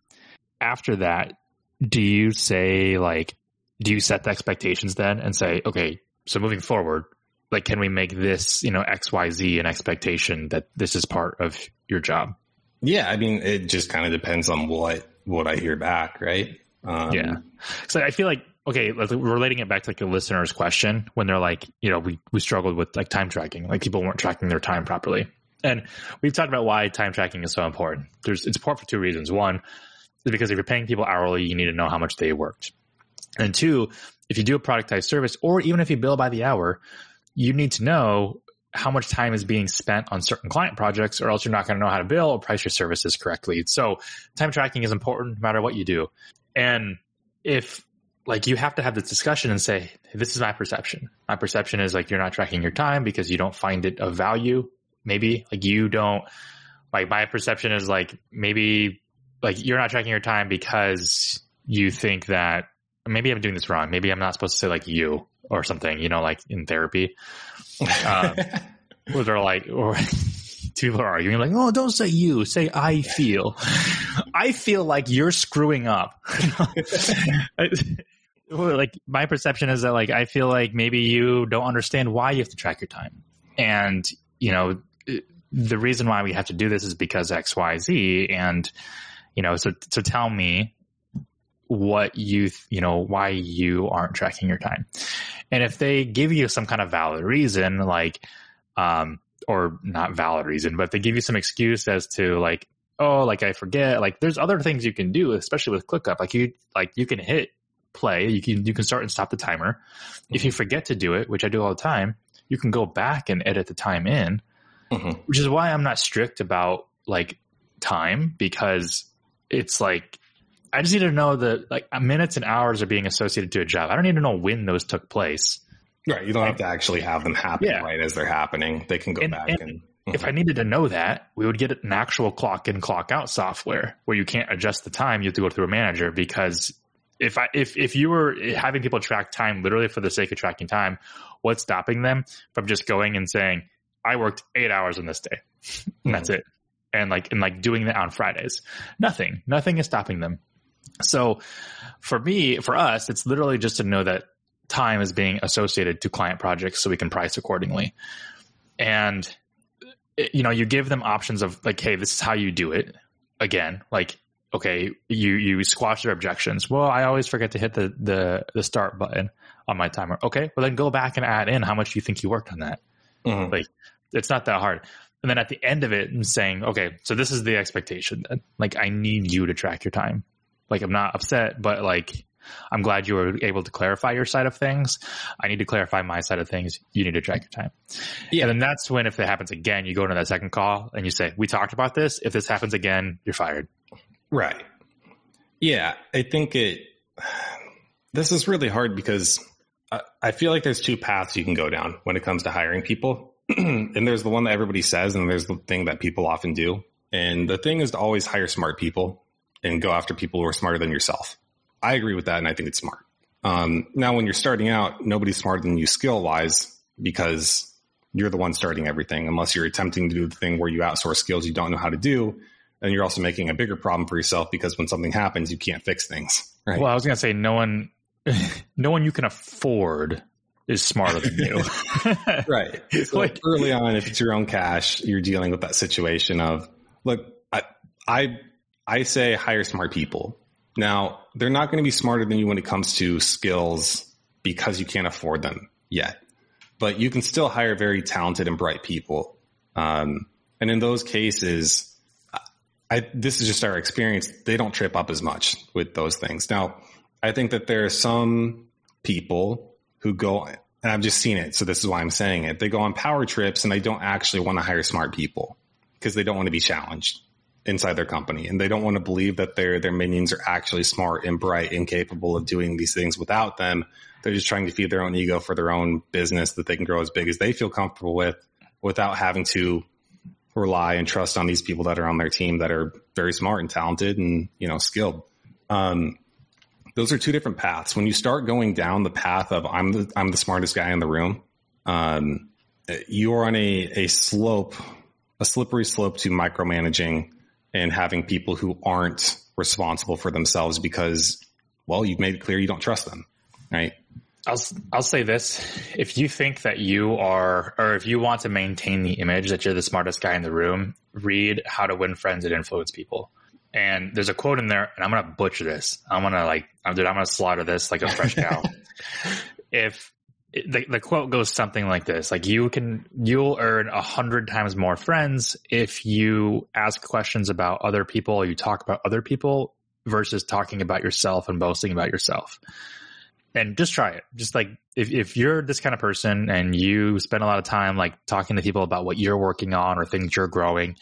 after that, do you say like do you set the expectations then and say okay so moving forward like can we make this you know xyz an expectation that this is part of your job yeah i mean it just kind of depends on what what i hear back right um, yeah so i feel like okay relating it back to like a listener's question when they're like you know we, we struggled with like time tracking like people weren't tracking their time properly. And we've talked about why time tracking is so important. There's it's important for two reasons. One is because if you're paying people hourly you need to know how much they worked. And two if you do a productized service or even if you bill by the hour you need to know how much time is being spent on certain client projects or else you're not going to know how to bill or price your services correctly. So time tracking is important no matter what you do. And if like you have to have this discussion and say, this is my perception. My perception is like you're not tracking your time because you don't find it of value. Maybe like you don't like my perception is like maybe like you're not tracking your time because you think that maybe I'm doing this wrong. Maybe I'm not supposed to say like you or something, you know, like in therapy. Um, where they're like, or people are arguing like, oh, don't say you, say I feel. I feel like you're screwing up. like my perception is that like I feel like maybe you don't understand why you have to track your time, and you know the reason why we have to do this is because X Y Z, and you know so so tell me what you you know why you aren't tracking your time. And if they give you some kind of valid reason like um or not valid reason but they give you some excuse as to like oh like i forget like there's other things you can do especially with clickup like you like you can hit play you can you can start and stop the timer mm-hmm. if you mm-hmm. forget to do it which i do all the time you can go back and edit the time in mm-hmm. which is why i'm not strict about like time because it's like I just need to know that like minutes and hours are being associated to a job. I don't need to know when those took place. Right. You don't have to actually have them happen yeah. right as they're happening. They can go and, back and, and if I needed to know that, we would get an actual clock in, clock out software where you can't adjust the time. You have to go through a manager because if I if if you were having people track time literally for the sake of tracking time, what's stopping them from just going and saying, I worked eight hours on this day. and that's mm-hmm. it. And like and like doing that on Fridays. Nothing. Nothing is stopping them. So for me, for us, it's literally just to know that time is being associated to client projects so we can price accordingly. And you know, you give them options of like, hey, this is how you do it. Again, like, okay, you you squash their objections. Well, I always forget to hit the the the start button on my timer. Okay, well then go back and add in how much you think you worked on that. Mm-hmm. Like, it's not that hard. And then at the end of it, I'm saying, okay, so this is the expectation. Then. Like, I need you to track your time like I'm not upset, but like I'm glad you were able to clarify your side of things. I need to clarify my side of things. You need to track your time. Yeah. And then that's when, if it happens again, you go into that second call and you say, we talked about this. If this happens again, you're fired. Right. Yeah. I think it, this is really hard because I, I feel like there's two paths you can go down when it comes to hiring people. and there's the one that everybody says, and there's the thing that people often do. And the thing is to always hire smart people and go after people who are smarter than yourself. I agree with that, and I think it's smart. Um, now, when you're starting out, nobody's smarter than you skill wise because you're the one starting everything, unless you're attempting to do the thing where you outsource skills you don't know how to do. And you're also making a bigger problem for yourself because when something happens, you can't fix things. Right. Well, I was going to say, no one, no one you can afford is smarter than you. right. So like, early on, if it's your own cash, you're dealing with that situation of, look, I, I, I say hire smart people. Now, they're not going to be smarter than you when it comes to skills because you can't afford them yet. But you can still hire very talented and bright people. Um, and in those cases, I, this is just our experience. They don't trip up as much with those things. Now, I think that there are some people who go, and I've just seen it. So this is why I'm saying it. They go on power trips and they don't actually want to hire smart people because they don't want to be challenged inside their company and they don't want to believe that their their minions are actually smart and bright and capable of doing these things without them. They're just trying to feed their own ego for their own business that they can grow as big as they feel comfortable with without having to rely and trust on these people that are on their team that are very smart and talented and you know skilled. Um, those are two different paths. When you start going down the path of i'm the i'm the smartest guy in the room um, you're on a a slope a slippery slope to micromanaging and having people who aren't responsible for themselves because, well, you've made it clear you don't trust them, right? I'll I'll say this: if you think that you are, or if you want to maintain the image that you're the smartest guy in the room, read How to Win Friends and Influence People. And there's a quote in there, and I'm gonna butcher this. I'm gonna like, I'm, dude, I'm gonna slaughter this like a fresh cow. if the, the quote goes something like this like you can you'll earn a hundred times more friends if you ask questions about other people you talk about other people versus talking about yourself and boasting about yourself. And just try it. Just like if, if you're this kind of person and you spend a lot of time like talking to people about what you're working on or things you're growing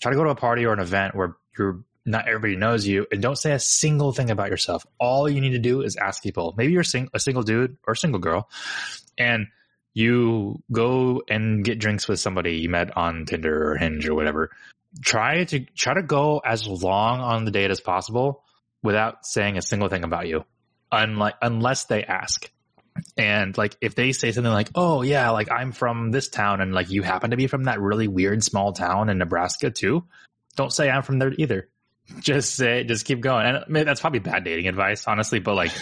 try to go to a party or an event where you're not everybody knows you and don't say a single thing about yourself. All you need to do is ask people. Maybe you're sing- a single dude or single girl and you go and get drinks with somebody you met on Tinder or Hinge or whatever. Try to try to go as long on the date as possible without saying a single thing about you. Unlike unless they ask. And like if they say something like, "Oh yeah, like I'm from this town and like you happen to be from that really weird small town in Nebraska too." Don't say I'm from there either just say, just keep going. And I mean, that's probably bad dating advice, honestly, but like,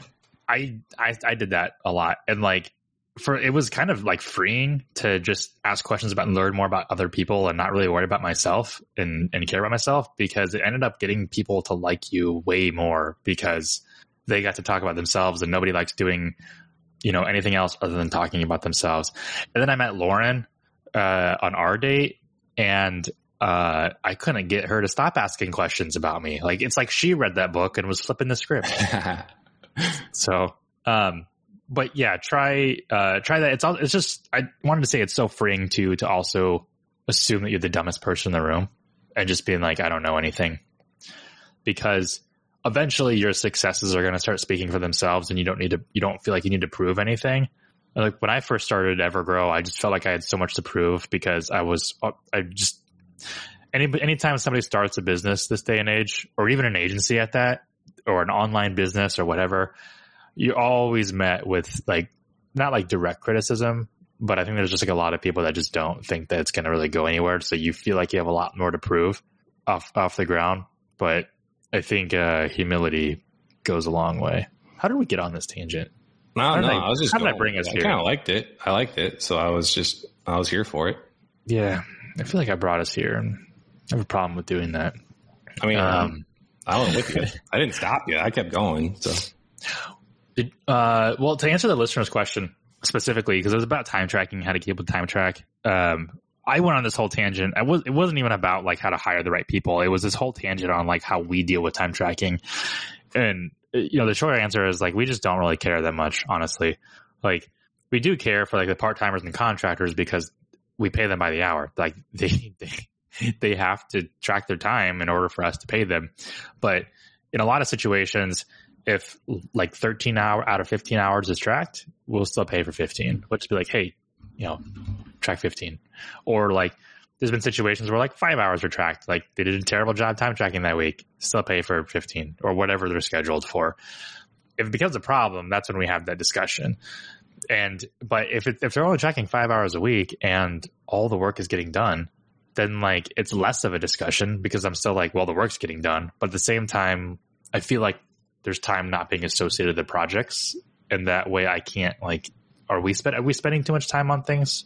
I, I, I did that a lot. And like, for it was kind of like freeing to just ask questions about and learn more about other people and not really worry about myself and, and care about myself because it ended up getting people to like you way more because they got to talk about themselves and nobody likes doing, you know, anything else other than talking about themselves. And then I met Lauren, uh, on our date and uh, I couldn't get her to stop asking questions about me. Like it's like she read that book and was flipping the script. so, um, but yeah, try uh, try that. It's all. It's just I wanted to say it's so freeing to to also assume that you're the dumbest person in the room and just being like I don't know anything because eventually your successes are going to start speaking for themselves and you don't need to you don't feel like you need to prove anything like when I first started Evergrow, I just felt like I had so much to prove because I was, I just any anytime somebody starts a business this day and age, or even an agency at that, or an online business or whatever, you're always met with like not like direct criticism, but I think there's just like a lot of people that just don't think that it's going to really go anywhere. So you feel like you have a lot more to prove off off the ground. But I think uh, humility goes a long way. How did we get on this tangent? No, no, I, I, was just. How did I bring us I here? I kind of liked it. I liked it, so I was just I was here for it. Yeah, I feel like I brought us here, and I have a problem with doing that. I mean, um, I went with you. I didn't stop you. I kept going. So, did, uh, well, to answer the listener's question specifically, because it was about time tracking, how to keep with time track. Um, I went on this whole tangent. I was it wasn't even about like how to hire the right people. It was this whole tangent on like how we deal with time tracking. And you know, the short answer is like we just don't really care that much, honestly. Like we do care for like the part timers and contractors because we pay them by the hour. Like they they they have to track their time in order for us to pay them. But in a lot of situations, if like 13 hour out of 15 hours is tracked, we'll still pay for 15. Which be like, hey, you know, track 15. Or like there's been situations where like five hours were tracked. Like they did a terrible job time tracking that week, still pay for 15 or whatever they're scheduled for. If it becomes a problem, that's when we have that discussion. And, but if it, if they're only tracking five hours a week and all the work is getting done, then like it's less of a discussion because I'm still like, well, the work's getting done. But at the same time, I feel like there's time not being associated with the projects. And that way I can't like, are we spend, are we spending too much time on things?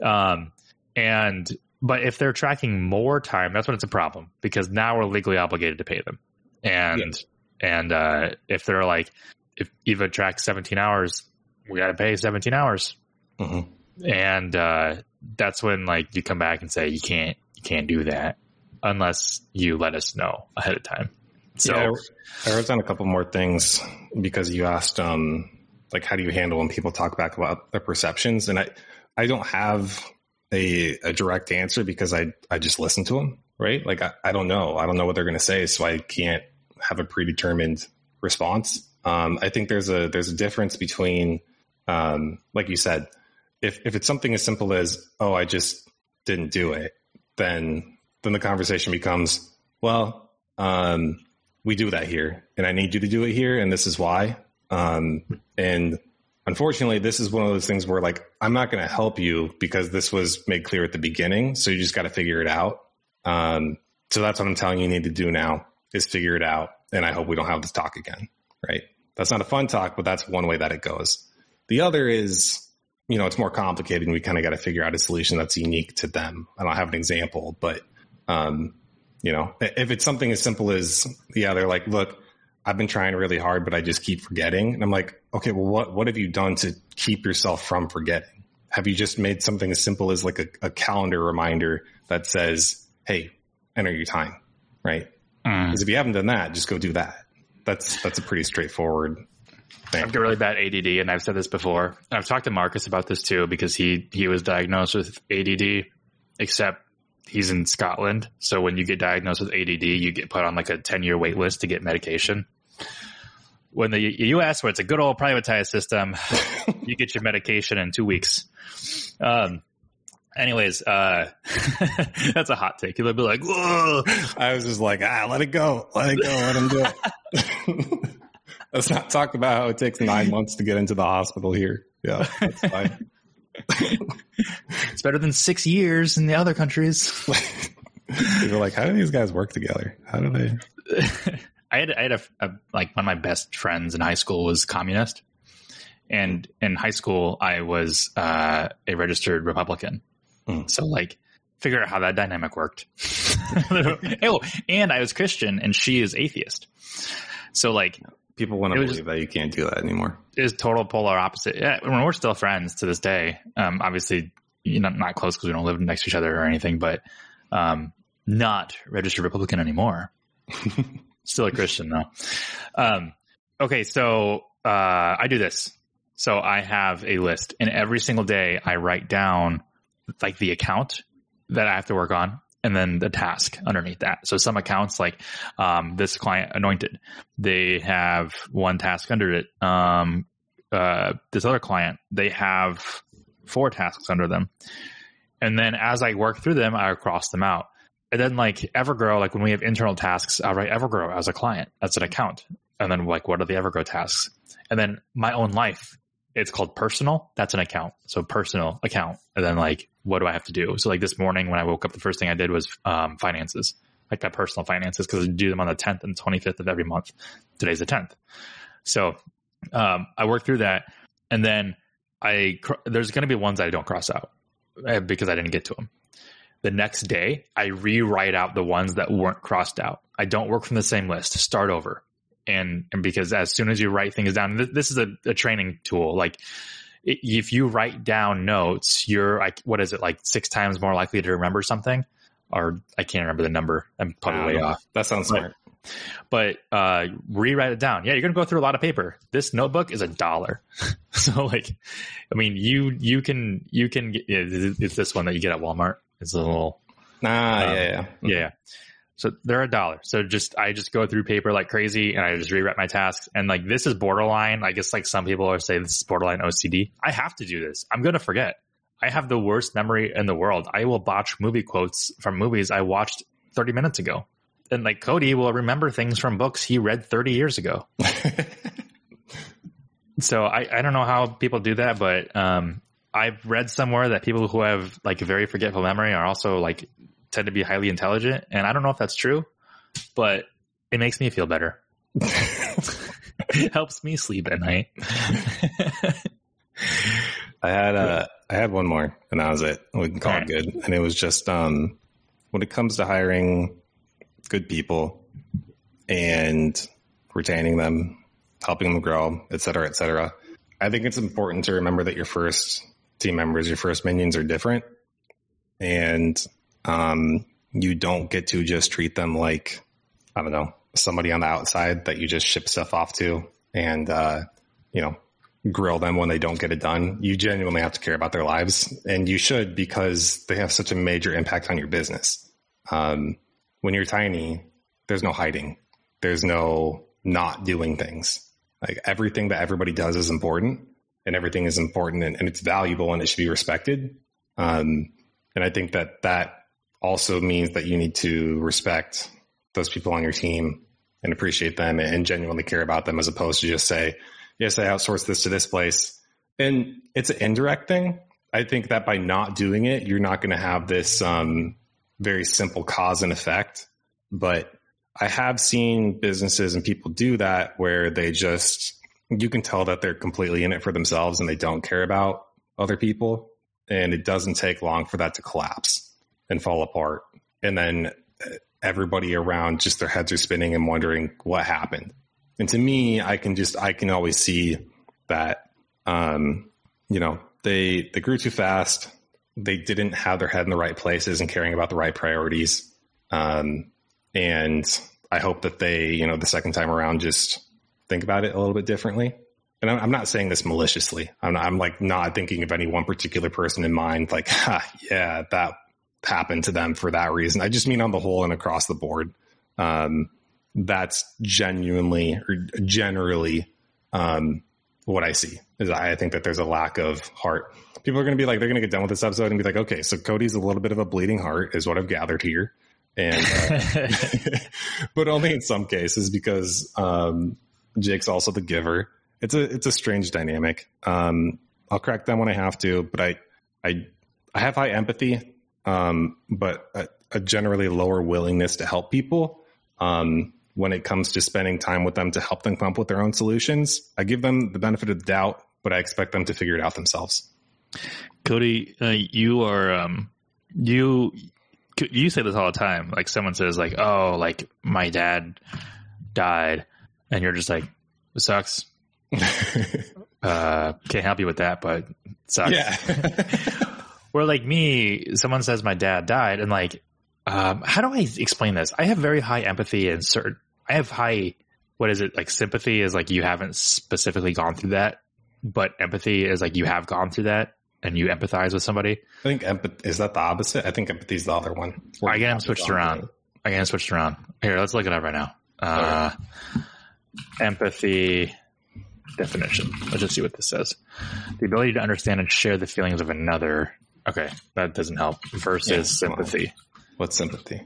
Um, and but if they're tracking more time, that's when it's a problem because now we're legally obligated to pay them. And and uh, if they're like, if Eva tracks 17 hours, we got to pay 17 hours. Mm-hmm. And uh, that's when like you come back and say you can't you can't do that unless you let us know ahead of time. So yeah, I wrote down a couple more things because you asked um like how do you handle when people talk back about their perceptions and I I don't have a, a direct answer because I, I just listen to them, right? Like, I, I don't know. I don't know what they're going to say. So I can't have a predetermined response. Um, I think there's a, there's a difference between, um, like you said, if, if it's something as simple as, oh, I just didn't do it, then, then the conversation becomes, well, um, we do that here and I need you to do it here. And this is why. Um, and unfortunately, this is one of those things where like I'm not going to help you because this was made clear at the beginning. So you just got to figure it out. Um, so that's what I'm telling you, you need to do now is figure it out. And I hope we don't have this talk again. Right. That's not a fun talk, but that's one way that it goes. The other is, you know, it's more complicated and we kind of got to figure out a solution that's unique to them. I don't have an example, but, um, you know, if it's something as simple as, yeah, they're like, look, I've been trying really hard, but I just keep forgetting. And I'm like, okay, well, what, what have you done to keep yourself from forgetting? Have you just made something as simple as like a, a calendar reminder that says, Hey, enter your time, right? Mm. Because if you haven't done that, just go do that. That's, that's a pretty straightforward I've got really bad ADD and I've said this before. I've talked to Marcus about this too, because he, he was diagnosed with ADD, except he's in Scotland. So when you get diagnosed with ADD, you get put on like a 10 year wait list to get medication. When the US, where it's a good old privatized system, you get your medication in two weeks. Um, anyways, uh, that's a hot take. You'll be like, Whoa. I was just like, ah, let it go. Let it go. Let him do it. Let's not talk about how it takes nine months to get into the hospital here. Yeah, that's fine. it's better than six years in the other countries. People are like, how do these guys work together? How do they? I had, I had a, a, like one of my best friends in high school was communist, and in high school I was uh, a registered Republican. Mm. So like, figure out how that dynamic worked. oh, and I was Christian, and she is atheist. So like, people want to believe just, that you can't do that anymore. Is total polar opposite. Yeah, when we're still friends to this day. Um, obviously, you know, not close because we don't live next to each other or anything, but um, not registered Republican anymore. still a Christian though. Um, okay, so uh, I do this. So I have a list, and every single day I write down like the account that I have to work on and then the task underneath that. So some accounts like um, this client anointed, they have one task under it. Um, uh, this other client, they have four tasks under them. And then as I work through them, I cross them out. And then like Evergrow, like when we have internal tasks, I'll write Evergrow as a client. That's an account. And then like, what are the Evergrow tasks? And then my own life, it's called personal. That's an account. So personal account. And then like, what do I have to do? So like this morning when I woke up, the first thing I did was, um, finances, like my personal finances, cause I do them on the 10th and 25th of every month. Today's the 10th. So, um, I work through that and then I, there's going to be ones I don't cross out eh, because I didn't get to them. The next day, I rewrite out the ones that weren't crossed out. I don't work from the same list. Start over and and because as soon as you write things down, this, this is a, a, training tool. Like if you write down notes, you're like what is it like six times more likely to remember something? Or I can't remember the number. I'm probably off. That sounds but, smart. but uh, rewrite it down. Yeah, you're gonna go through a lot of paper. This notebook is a dollar, so like, I mean, you you can you can get it's this one that you get at Walmart. It's a little ah um, yeah yeah yeah. So they're a dollar. So just I just go through paper like crazy, and I just rewrite my tasks. And like this is borderline. I guess like some people are saying this is borderline OCD. I have to do this. I'm gonna forget. I have the worst memory in the world. I will botch movie quotes from movies I watched 30 minutes ago. And like Cody will remember things from books he read 30 years ago. so I, I don't know how people do that, but um, I've read somewhere that people who have like very forgetful memory are also like tend to be highly intelligent. And I don't know if that's true, but it makes me feel better. it helps me sleep at night. I had uh, I had one more, and that was it. We can call it good. And it was just um, when it comes to hiring good people and retaining them, helping them grow, et cetera, et cetera. I think it's important to remember that your first team members, your first minions are different. And um, you don't get to just treat them like, I don't know, somebody on the outside that you just ship stuff off to and, uh, you know, grill them when they don't get it done. You genuinely have to care about their lives and you should because they have such a major impact on your business. Um, when you're tiny, there's no hiding. There's no not doing things. Like everything that everybody does is important and everything is important and, and it's valuable and it should be respected. Um, and I think that that also means that you need to respect those people on your team and appreciate them and genuinely care about them as opposed to just say, yes, I outsource this to this place. And it's an indirect thing. I think that by not doing it, you're not going to have this um, very simple cause and effect. But I have seen businesses and people do that where they just, you can tell that they're completely in it for themselves and they don't care about other people. And it doesn't take long for that to collapse and fall apart. And then everybody around just their heads are spinning and wondering what happened. And to me, I can just I can always see that um, you know they they grew too fast. They didn't have their head in the right places and caring about the right priorities. Um, and I hope that they you know the second time around just think about it a little bit differently. And I'm, I'm not saying this maliciously. I'm, I'm like not thinking of any one particular person in mind. Like, ha, yeah, that happened to them for that reason. I just mean on the whole and across the board. Um, that's genuinely or generally um, what I see. Is I think that there's a lack of heart. People are going to be like, they're going to get done with this episode and be like, okay, so Cody's a little bit of a bleeding heart, is what I've gathered here, and uh, but only in some cases because um, Jake's also the giver. It's a it's a strange dynamic. Um, I'll crack down when I have to, but I I I have high empathy, um, but a, a, generally lower willingness to help people. Um, when it comes to spending time with them to help them come up with their own solutions. I give them the benefit of the doubt, but I expect them to figure it out themselves. Cody, uh, you are um, you you say this all the time. Like someone says, like, "Oh, like my dad died," and you're just like, "It sucks." uh, can't help you with that, but sucks. Yeah. Where like me, someone says my dad died, and like um, how do I explain this? I have very high empathy and certain, I have high, what is it? Like sympathy is like you haven't specifically gone through that, but empathy is like you have gone through that and you empathize with somebody. I think empathy, is that the opposite? I think empathy is the other one. I get them switched around. I get them switched around. Here, let's look it up right now. Uh, empathy definition. Let's just see what this says. The ability to understand and share the feelings of another. Okay, that doesn't help. Versus yeah, sympathy. What's sympathy?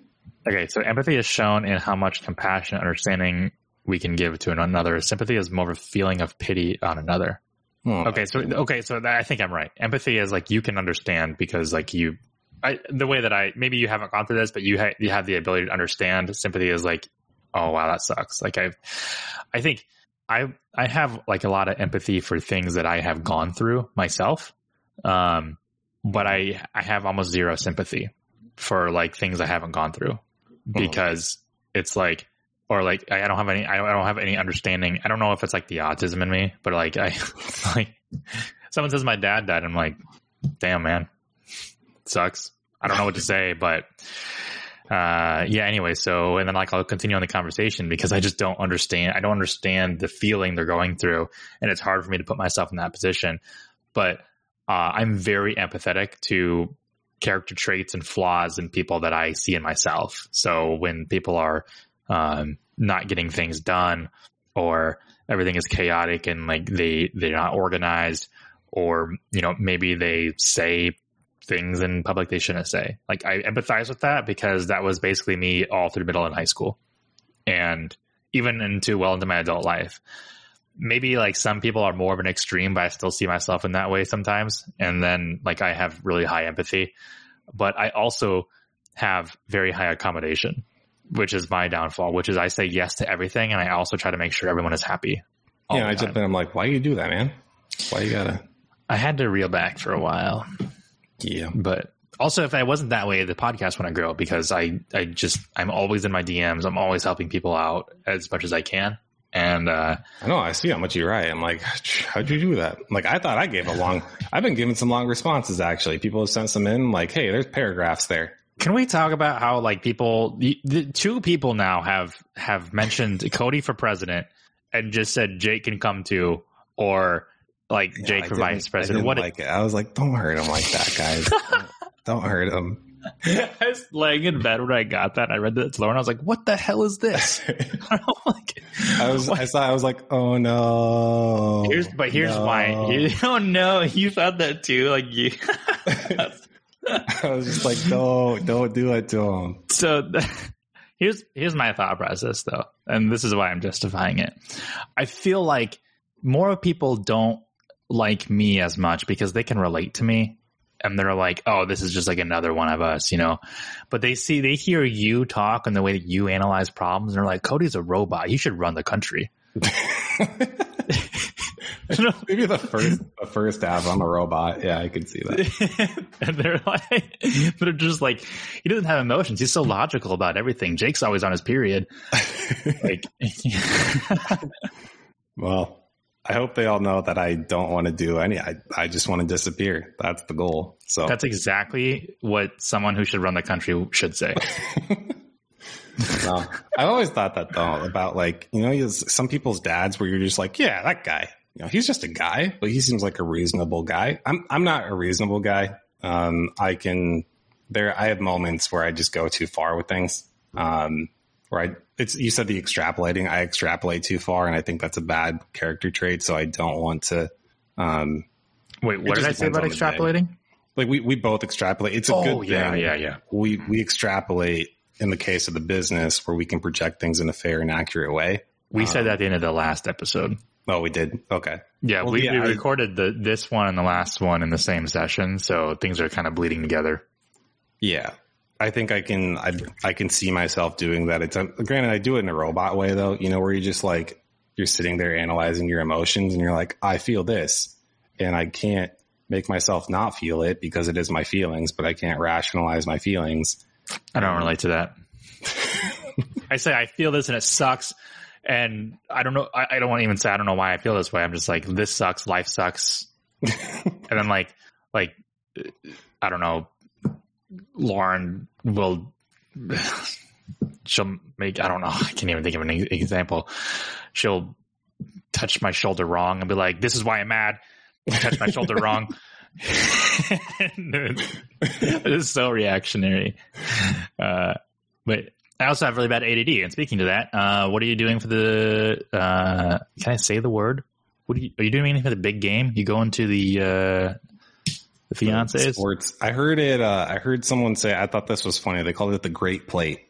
Okay, so empathy is shown in how much compassion understanding we can give to another. Sympathy is more of a feeling of pity on another. Oh, okay, so okay, so I think I'm right. Empathy is like you can understand because like you, I, the way that I maybe you haven't gone through this, but you ha- you have the ability to understand. Sympathy is like, oh wow, that sucks. Like I, I think I I have like a lot of empathy for things that I have gone through myself, um, but I I have almost zero sympathy for like things I haven't gone through because oh. it's like, or like I don't have any, I don't, I don't have any understanding. I don't know if it's like the autism in me, but like I, like someone says my dad died. I'm like, damn man, sucks. I don't know what to say, but uh, yeah, anyway, so, and then like I'll continue on the conversation because I just don't understand. I don't understand the feeling they're going through. And it's hard for me to put myself in that position. But, uh, I'm very empathetic to character traits and flaws in people that I see in myself. So when people are, um, not getting things done or everything is chaotic and like they, they're not organized or, you know, maybe they say things in public they shouldn't say. Like I empathize with that because that was basically me all through middle and high school and even into well into my adult life. Maybe like some people are more of an extreme, but I still see myself in that way sometimes. And then like I have really high empathy, but I also have very high accommodation, which is my downfall, which is I say yes to everything. And I also try to make sure everyone is happy. Yeah. I just, I'm like, why you do that, man? Why you gotta, I had to reel back for a while. Yeah. But also if I wasn't that way, the podcast wouldn't grow because I, I just, I'm always in my DMs. I'm always helping people out as much as I can. And, uh, I know I see how much you write. I'm like, how'd you do that? Like, I thought I gave a long, I've been giving some long responses actually. People have sent some in like, Hey, there's paragraphs there. Can we talk about how like people, the, two people now have, have mentioned Cody for president and just said Jake can come too, or like yeah, Jake for vice president. what like it? I was like, don't hurt him like that, guys. don't, don't hurt him. I was laying in bed when I got that. I read that to Lauren. I was like, "What the hell is this?" I, like, I was, what? I saw, I was like, "Oh no!" Here's, but here's no. why. Oh no, you thought that too. Like you. I was just like, "Don't, don't do it to him." So here's here's my thought process, though, and this is why I'm justifying it. I feel like more people don't like me as much because they can relate to me and they're like, oh, this is just like another one of us, you know. But they see, they hear you talk and the way that you analyze problems, and they're like, Cody's a robot. He should run the country. Maybe the first, the first half, I'm a robot. Yeah, I could see that. and they're like, they're just like, he doesn't have emotions. He's so logical about everything. Jake's always on his period. like, well, I hope they all know that I don't want to do any. I, I just want to disappear. That's the goal. So that's exactly what someone who should run the country should say. no, I always thought that though about like you know some people's dads where you're just like yeah that guy you know he's just a guy but he seems like a reasonable guy. I'm I'm not a reasonable guy. Um, I can there I have moments where I just go too far with things. Um, I it's you said the extrapolating. I extrapolate too far, and I think that's a bad character trait. So I don't want to. Um, Wait, what did I say about extrapolating? Like we we both extrapolate. It's a oh, good yeah, thing. Yeah, yeah, We we extrapolate in the case of the business where we can project things in a fair and accurate way. We um, said that at the end of the last episode. Oh, we did. Okay. Yeah, well, we, yeah, we recorded the this one and the last one in the same session, so things are kind of bleeding together. Yeah, I think I can I, I can see myself doing that. It's a, granted I do it in a robot way though, you know, where you just like you're sitting there analyzing your emotions and you're like, I feel this and I can't make myself not feel it because it is my feelings, but I can't rationalize my feelings. I don't relate to that. I say I feel this and it sucks. And I don't know. I, I don't want to even say I don't know why I feel this way. I'm just like this sucks. Life sucks. and then like like I don't know Lauren will she'll make I don't know I can't even think of an example. She'll touch my shoulder wrong and be like, "This is why I'm mad." Touch my shoulder wrong. it is so reactionary. Uh, but I also have really bad ADD. And speaking to that, uh, what are you doing for the? Uh, can I say the word? What are you, are you doing anything for the big game? You go into the uh, the fiance sports. I heard it. Uh, I heard someone say. I thought this was funny. They called it the Great Plate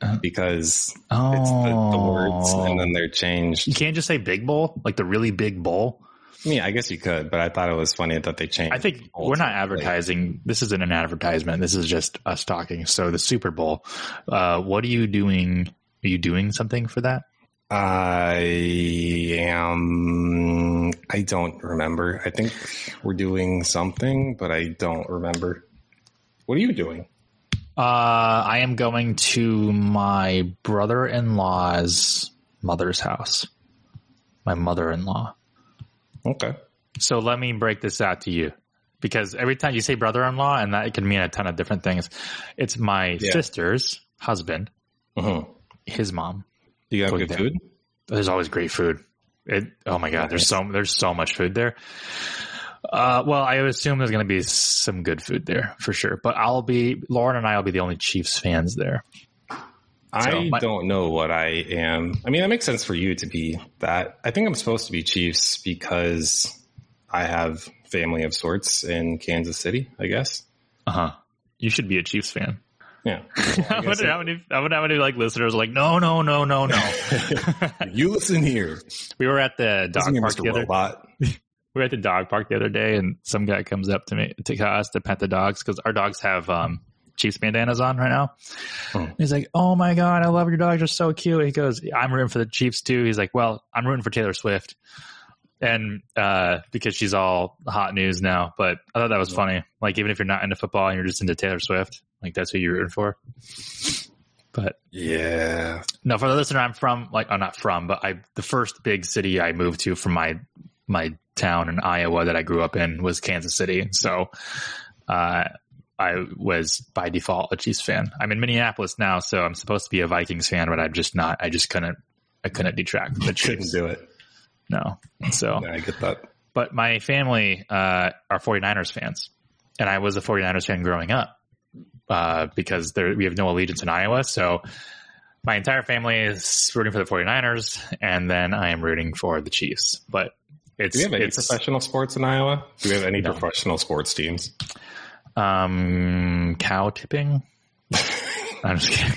uh, because oh. it's the, the, words and then they're changed. You can't just say big bowl, like the really big bowl. Yeah, I guess you could, but I thought it was funny that they changed. I think we're not advertising. Plate. This isn't an advertisement. This is just us talking. So the Super Bowl. Uh, what are you doing? Are you doing something for that? I am. I don't remember. I think we're doing something, but I don't remember. What are you doing? Uh, I am going to my brother in law's mother's house. My mother in law. Okay. So let me break this out to you. because every time you say brother-in-law, and that can mean a ton of different things. It's my Yeah. sister's husband, Mhm. his mom. You got Go good there. food? There's always great food. It, oh my god, there's so there's so much food there. Uh, well, I would assume there's going to be some good food there for sure. But I'll be Lauren and I will be the only Chiefs fans there. I my- don't know what I am. I mean, that makes sense for you to be that. I think I'm supposed to be Chiefs because I have family of sorts in Kansas City, I guess. Uh huh. You should be a Chiefs fan. Yeah. I wonder how many I wonder how many like listeners are like no no no no no. you listen here. we were at the dog Listen park the other we were at the dog park the other day, and some guy comes up to me to us to pet the dogs because our dogs have um, Chiefs bandanas on right now. Oh. He's like, "Oh my god, I love your dogs; they're so cute." He goes, "I'm rooting for the Chiefs too." He's like, "Well, I'm rooting for Taylor Swift." And uh, because she's all hot news now, but I thought that was funny. Like, even if you're not into football and you're just into Taylor Swift, like that's who you're rooting for. But Yeah. no, for the listener, I'm from like, I'm not from, but I the first big city I moved to from my my town in Iowa that I grew up in was Kansas City. So uh, I was by default a Chiefs fan. I'm in Minneapolis now, so I'm supposed to be a Vikings fan, but I'm just not. I just couldn't. I couldn't detract the Couldn't do it. No. So, Yeah, I get that. but my family uh, are 49ers fans, and I was a 49ers fan growing up uh, because there, we have no allegiance in Iowa. So my entire family is rooting for the 49ers, and then I am rooting for the Chiefs. But it's Do we have any it's professional sports in Iowa? Do we have any No. professional sports teams? um, cow tipping. I'm just kidding.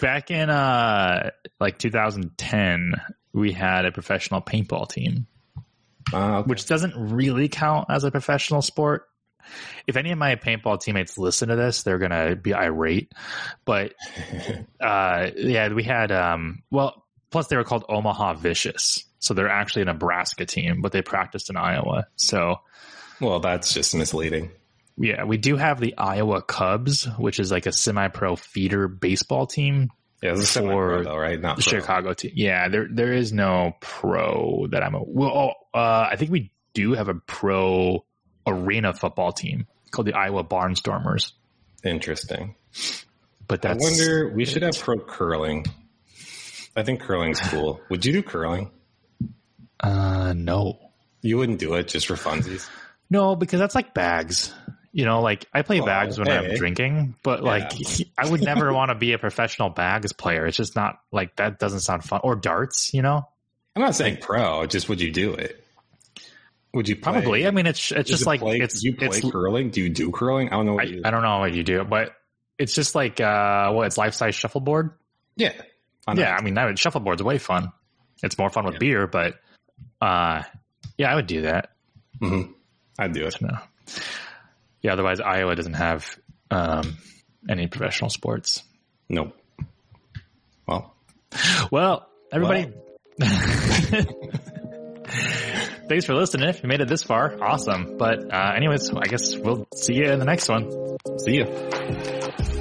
Back in uh, like 2010, we had a professional paintball team. Uh, okay. which doesn't really count as a professional sport. If any of my paintball teammates listen to this, they're gonna be irate. But uh, yeah, we had um, well, plus they were called Omaha Vicious, so they're actually a Nebraska team, but they practiced in Iowa. So well, that's just misleading. yeah, we do have the Iowa Cubs, which is like a semi-pro feeder baseball team. Yeah, it's a For semi-pro though, right? Not The pro. Chicago team. Yeah, there there is no pro that I'm a. Well, oh, uh, I think we do have a pro arena football team called the Iowa Barnstormers, Interesting. but that's. I wonder. We should have pro curling. I think curling's cool. Would you do curling? uh no You wouldn't do it just for funsies. no because that's like bags. You know, like I play Well, bags when I'm drinking, but like I would never want to be a professional bags player. It's just not like that. Doesn't sound fun. Or darts, you know. I'm not saying pro. Just would you do it? Would you play- Probably. I mean, it's it's just it like play, it's you play it's curling? Do you do curling? I don't know. What I, you, I don't know what you do, but it's just like uh, what it's life size shuffleboard. yeah, I. Yeah, I mean that would, shuffleboard's way fun. It's more fun with Yeah. beer, but uh, yeah, I would do that. Mm-hmm. I'd do it. No. Yeah, otherwise Iowa doesn't have um, any professional sports. Nope. Well, Well, everybody, thanks for listening. If you made it this far, awesome. But uh, anyways, I guess we'll see you in the next one. see you.